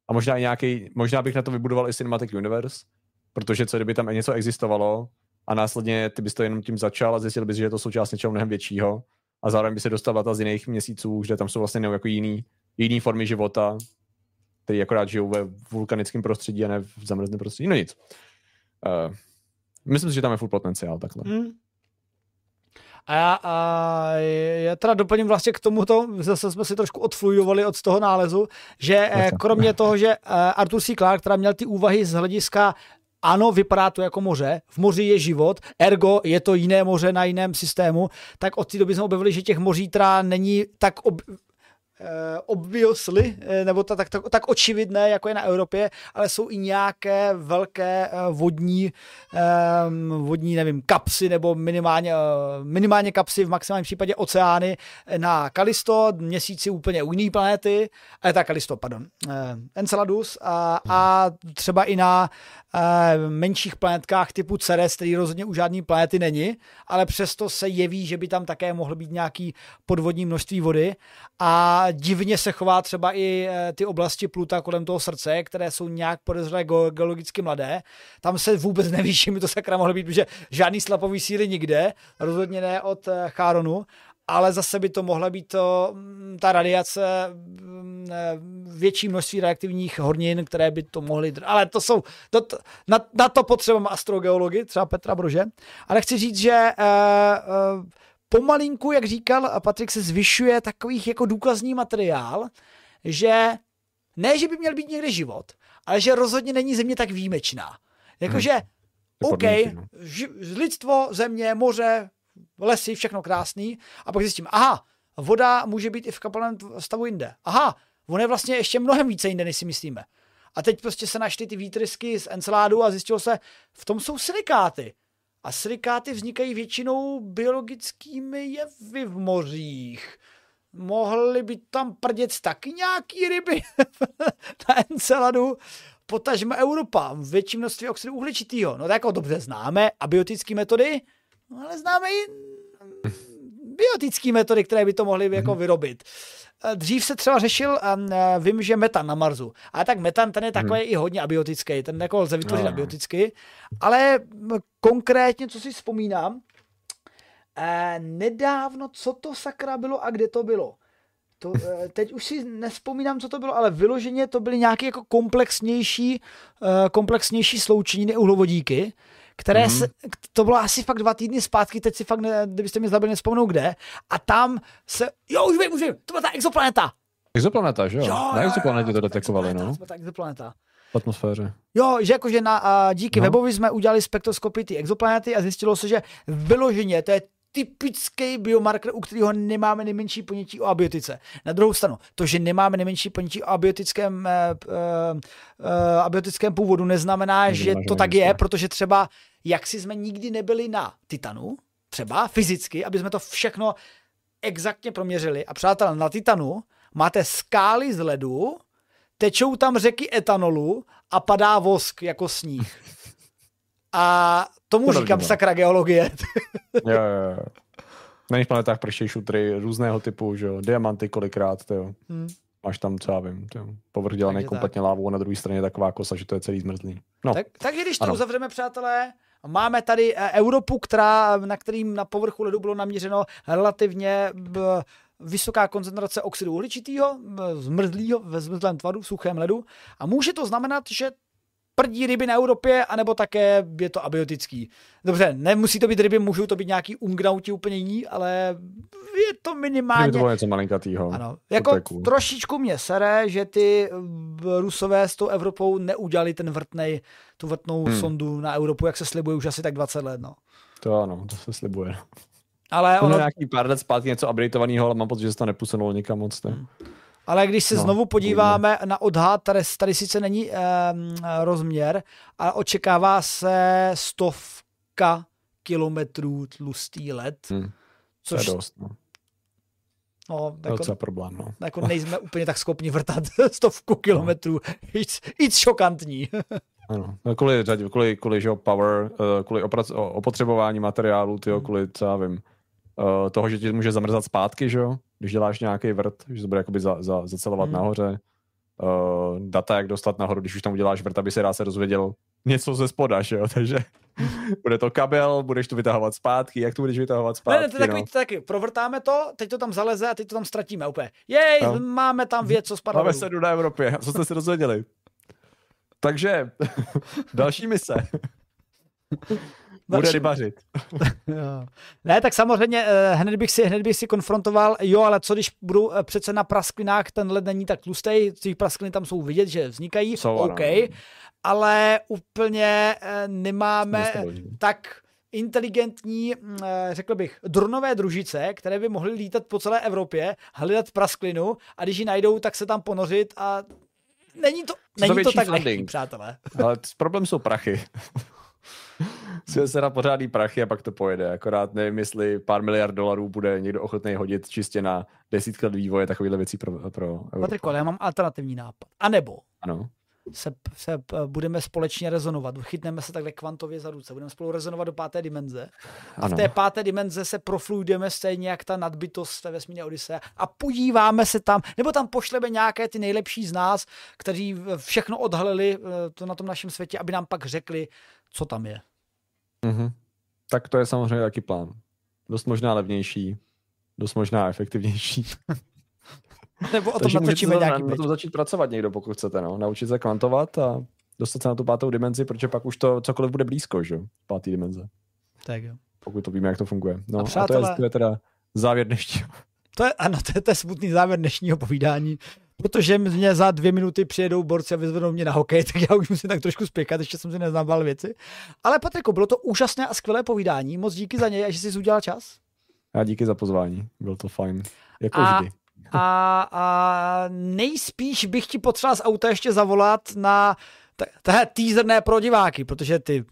A možná i nějaký, možná bych na to vybudoval i Cinematic Universe, protože co kdyby tam něco existovalo a následně ty bys to jenom tím začal a zjistil bys, že je to součást něčeho mnohem většího a zároveň by se dostal data z jiných měsíců, že tam jsou vlastně jako jiný jiné formy života, který akorát žijou ve vulkanickém prostředí a ne v zamrzném prostředí. No nic. Uh, myslím si, že tam je full potenciál takhle. Mm. A já, a já teda doplním vlastně k tomuto, zase jsme si trošku odflujovali od toho nálezu, že eh, kromě toho, že eh, Arthur C. Clarke, která měl ty úvahy z hlediska ano, vypadá to jako moře, v moři je život, ergo je to jiné moře na jiném systému, tak od té doby jsme objevili, že těch moří teda není tak ob, obviously, eh, nebo ta, tak, tak, tak očividné, jako je na Evropě, ale jsou i nějaké velké eh, vodní, vodní, nevím, kapsy, nebo minimálně, minimálně kapsy, v maximálním případě oceány na Kalisto, měsíci úplně u jiné planety, ale tak Kalisto, pardon, Enceladus. A, a třeba i na menších planetkách typu Ceres, který rozhodně u žádné planety není, ale přesto se jeví, že by tam také mohlo být nějaký podvodní množství vody. A divně se chová třeba i e, ty oblasti Pluta kolem toho srdce, které jsou nějak podezřelé geologicky mladé. Tam se vůbec neví, čím to sakra mohlo být, protože žádný slapový síly nikde, rozhodně ne od e, Charonu ale zase by to mohla být to, mm, ta radiace, mm, e, větší množství reaktivních hornin, které by to mohly, ale to jsou, to, na, na to potřebujeme astrogeology, třeba Petra Brože, ale chci říct, že uh, uh, pomalinku, jak říkal Patrik, se zvyšuje takových jako důkazní materiál, že ne, že by měl být někde život, ale že rozhodně není země tak výjimečná. Jakože, hmm. OK, no. lidstvo, země, moře, lesy, všechno krásný, a pak zjistím, aha, voda může být i v kapalném stavu jinde. Aha, on je vlastně ještě mnohem více jinde, než si myslíme. A teď prostě se našly ty výtrysky z Enceládu a zjistilo se, v tom jsou silikáty. A silikáty vznikají většinou biologickými jevy v mořích. Mohly by tam prdět taky nějaký ryby na Enceladu, potažme Europa, větší množství oxidu uhličitýho. No tak jako dobře známe abiotické metody, no ale známe i biotické metody, které by to mohly jako mhm. vyrobit. Eh, dřív se třeba řešil, um, vím, že metan na Marsu. A tak metan, ten je takový hmm. i hodně abiotický, ten jako lze vytvořit no. abioticky. Ale konkrétně, co si vzpomínám, eh, nedávno, co to sakra bylo a kde to bylo. To, eh, teď už si nespomínám, co to bylo, ale vyloženě to byly nějaké jako komplexnější, eh, komplexnější sloučeniny uhlovodíky, které mm-hmm. se, to bylo asi fakt dva týdny zpátky, teď si fakt, ne, kdybyste mi zabili, nespomnou kde, a tam se, jo, už vím, už vím, to byla ta exoplaneta. Exoplaneta, že jo? jo na exoplanetě to detekovali, no. To byla ta exoplaneta. V atmosféře. Jo, že jakože na, a díky no. webovi jsme udělali spektroskopy ty exoplanety a zjistilo se, že vyloženě to je typický biomarker, u kterého nemáme nejmenší ponětí o abiotice. Na druhou stranu, to, že nemáme nejmenší ponětí o abiotickém, uh, uh, abiotickém původu, neznamená, Než že to tak je, protože třeba jak si jsme nikdy nebyli na Titanu, třeba fyzicky, aby jsme to všechno exaktně proměřili. A přátelé, na Titanu máte skály z ledu, tečou tam řeky etanolu a padá vosk jako sníh. A tomu to říkám sakra geologie. jo, jo, jo. Na jiných planetách prštějí šutry různého typu, že jo, diamanty kolikrát, to jo. Hmm. Máš tam, co já vím, to povrch dělaný kompletně tak. lávou a na druhé straně taková kosa, že to je celý zmrzlý. No. Tak, takže když to ano. uzavřeme, přátelé, Máme tady eh, Europu, která, na kterým na povrchu ledu bylo naměřeno relativně vysoká koncentrace oxidu uhličitého, zmrzlého, ve zmrzlém tvaru, v suchém ledu. A může to znamenat, že prdí ryby na Evropě, anebo také je to abiotický. Dobře, nemusí to být ryby, můžou to být nějaký ungnauti úplně jiní, ale je to minimálně... Je to něco malinkatýho. Ano, jako teku. trošičku mě sere, že ty rusové s tou Evropou neudělali ten vrtnej, tu vrtnou hmm. sondu na Evropu, jak se slibuje už asi tak 20 let, no. To ano, to se slibuje. Ale ono... nějaký pár let zpátky něco updateovaného, ale mám pocit, že se to neposunulo nikam moc. Ne? Hmm. Ale když se no, znovu podíváme uvidíme. na odhad, tady, tady sice není eh, rozměr, ale očekává se stovka kilometrů tlustý let. Hmm. Což, to je dost, no. No, jako, problém, no. Jako nejsme úplně tak schopni vrtat stovku kilometrů. It's, it's šokantní. ano, no, kvůli, kvůli, kvůli že power, eh, kvůli opotřebování materiálu, tyjo, hmm. kvůli, co já vím, uh, toho, že ti může zamrzat zpátky, že jo? Když děláš nějaký vrt, že to bude jakoby za, za, zacelovat hmm. nahoře. uh, data, jak dostat nahoru, když už tam uděláš vrt, aby se rád se dozvěděl něco ze spoda, že jo? takže bude to kabel, budeš to vytahovat zpátky, jak to budeš vytahovat zpátky. Ne, ne, to je takový, no. taky, provrtáme to, teď to tam zaleze a teď to tam ztratíme úplně. Jej, No. máme tam věc, co spadá Máme sedu na Evropě, co jste se dozvěděli? Takže, další mise. Bude rybařit. Ne, tak samozřejmě eh, hned bych, si, hned bych si konfrontoval, jo, ale co když budu eh, přece na prasklinách, ten led není tak tlustý, ty praskliny tam jsou vidět, že vznikají, Jsou, ano. OK, ale úplně eh, nemáme tak inteligentní, mm, řekl bych, dronové družice, které by mohly lítat po celé Evropě, hledat prasklinu a když ji najdou, tak se tam ponořit a není to, není to větší tak lehký, přátelé. Ale problém jsou prachy. Se na pořádný prachy a pak to pojede. Akorát nevím, jestli pár miliard dolarů bude někdo ochotný hodit čistě na desítky let vývoje takovýhle věcí pro, pro Evropu. Patriku, ale já mám alternativní nápad. A nebo Ano. se, se budeme společně rezonovat. Chytneme se takhle kvantově za ruce. Budeme spolu rezonovat do páté dimenze. A v Ano. té páté dimenze se profluidujeme stejně jak ta nadbytost ve vesmírné Odyse a podíváme se tam, nebo tam pošleme nějaké ty nejlepší z nás, kteří všechno odhalili eh, to na tom našem světě, aby nám pak řekli, co tam je. Mhm. Tak to je samozřejmě taky plán. Dost možná levnější, dost možná efektivnější. Nebo o tom Takže natočíme na, nějaký na pitch. tom začít pracovat někdo, pokud chcete. No. Naučit se kvantovat a dostat se na tu pátou dimenzi, protože pak už to cokoliv bude blízko, že jo? Pátý dimenze. Tak jo. Pokud to víme, jak to funguje. No, A a, přátelé- to, je, to je teda závěr dnešního. To je, ano, to je, to je smutný závěr dnešního povídání, protože mě za dvě minuty přijedou borci a vyzvednou mě na hokej, tak já už musím tak trošku spěchat, ještě jsem si neznával věci. Ale Patriku, bylo to úžasné a skvělé povídání, moc díky za něj a že jsi udělal čas. A díky za pozvání. Bylo to fajn. Jako A- vždy. A, a nejspíš bych ti potřeboval z auta ještě zavolat na tohle teaser ne pro diváky, protože ty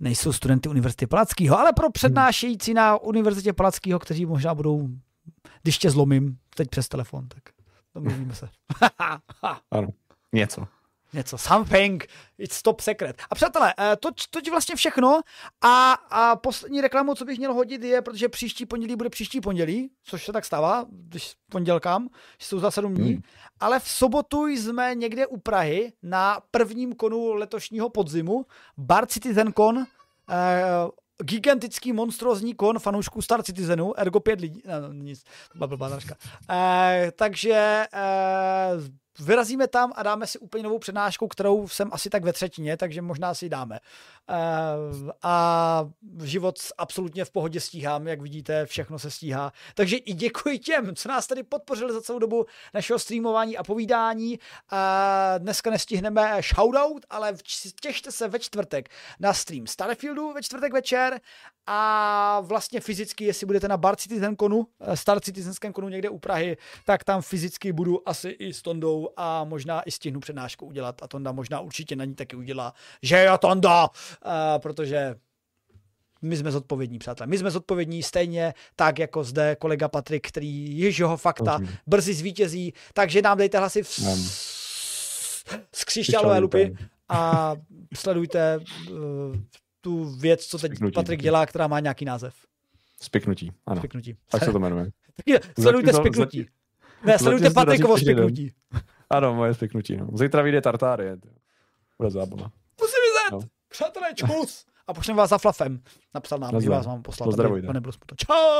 nejsou studenty Univerzity Palackého, ale pro přednášející na Univerzitě Palackého, kteří možná budou, když tě zlomím teď přes telefon, tak domluvíme se. Ano. Něco. Něco, something, it's top secret. A přátelé, eh, to, to je vlastně všechno a, a poslední reklamu, co bych měl hodit je, protože příští pondělí bude příští pondělí, což se tak stává, když pondělkám, že jsou za sedm dní, Hmm. ale v sobotu jsme někde u Prahy na prvním konu letošního podzimu, Bar Citizen Con, eh, gigantický monstrózní kon fanoušků Star Citizenu, ergo pět lidí, no, nic, blbá nařka. Eh, takže eh, vyrazíme tam a dáme si úplně novou přednášku, kterou jsem asi tak ve třetině, takže možná si ji dáme. Eh, a život absolutně v pohodě stíhám, jak vidíte, všechno se stíhá. Takže i děkuji těm, co nás tady podpořili za celou dobu našeho streamování a povídání. Eh, dneska nestihneme shoutout, ale těšte se ve čtvrtek na stream Starfieldu ve čtvrtek večer a vlastně fyzicky, jestli budete na Bar Citizen Konu, eh, Star Citizenském konu někde u Prahy, tak tam fyzicky budu asi i s Tondou a možná i stihnu přednášku udělat a Tonda možná určitě na ní taky udělá, že jo Tonda, uh, protože my jsme zodpovědní, přátelé. My jsme zodpovědní stejně tak, jako zde kolega Patrik, který již jeho fakta Rozumím. brzy zvítězí, takže nám dejte hlasy v... Z křišťálové lupy a sledujte uh, tu věc, co teď Spiknutí Patrik dělá, která má nějaký název. Spiknutí. Ano. Spiknutí. Tak se to jmenuje. Sledujte spiknutí. zatím- Ne, sledujte Patrikovo spiknutí. Ano, moje spiknutí. No. Zítra vyjde tartárie. Bude zábava. Přátelé, čkus! A pošlem vás za flafem. Napsal nám, že vás mám poslat. Pozdravujte. smutno. Čau!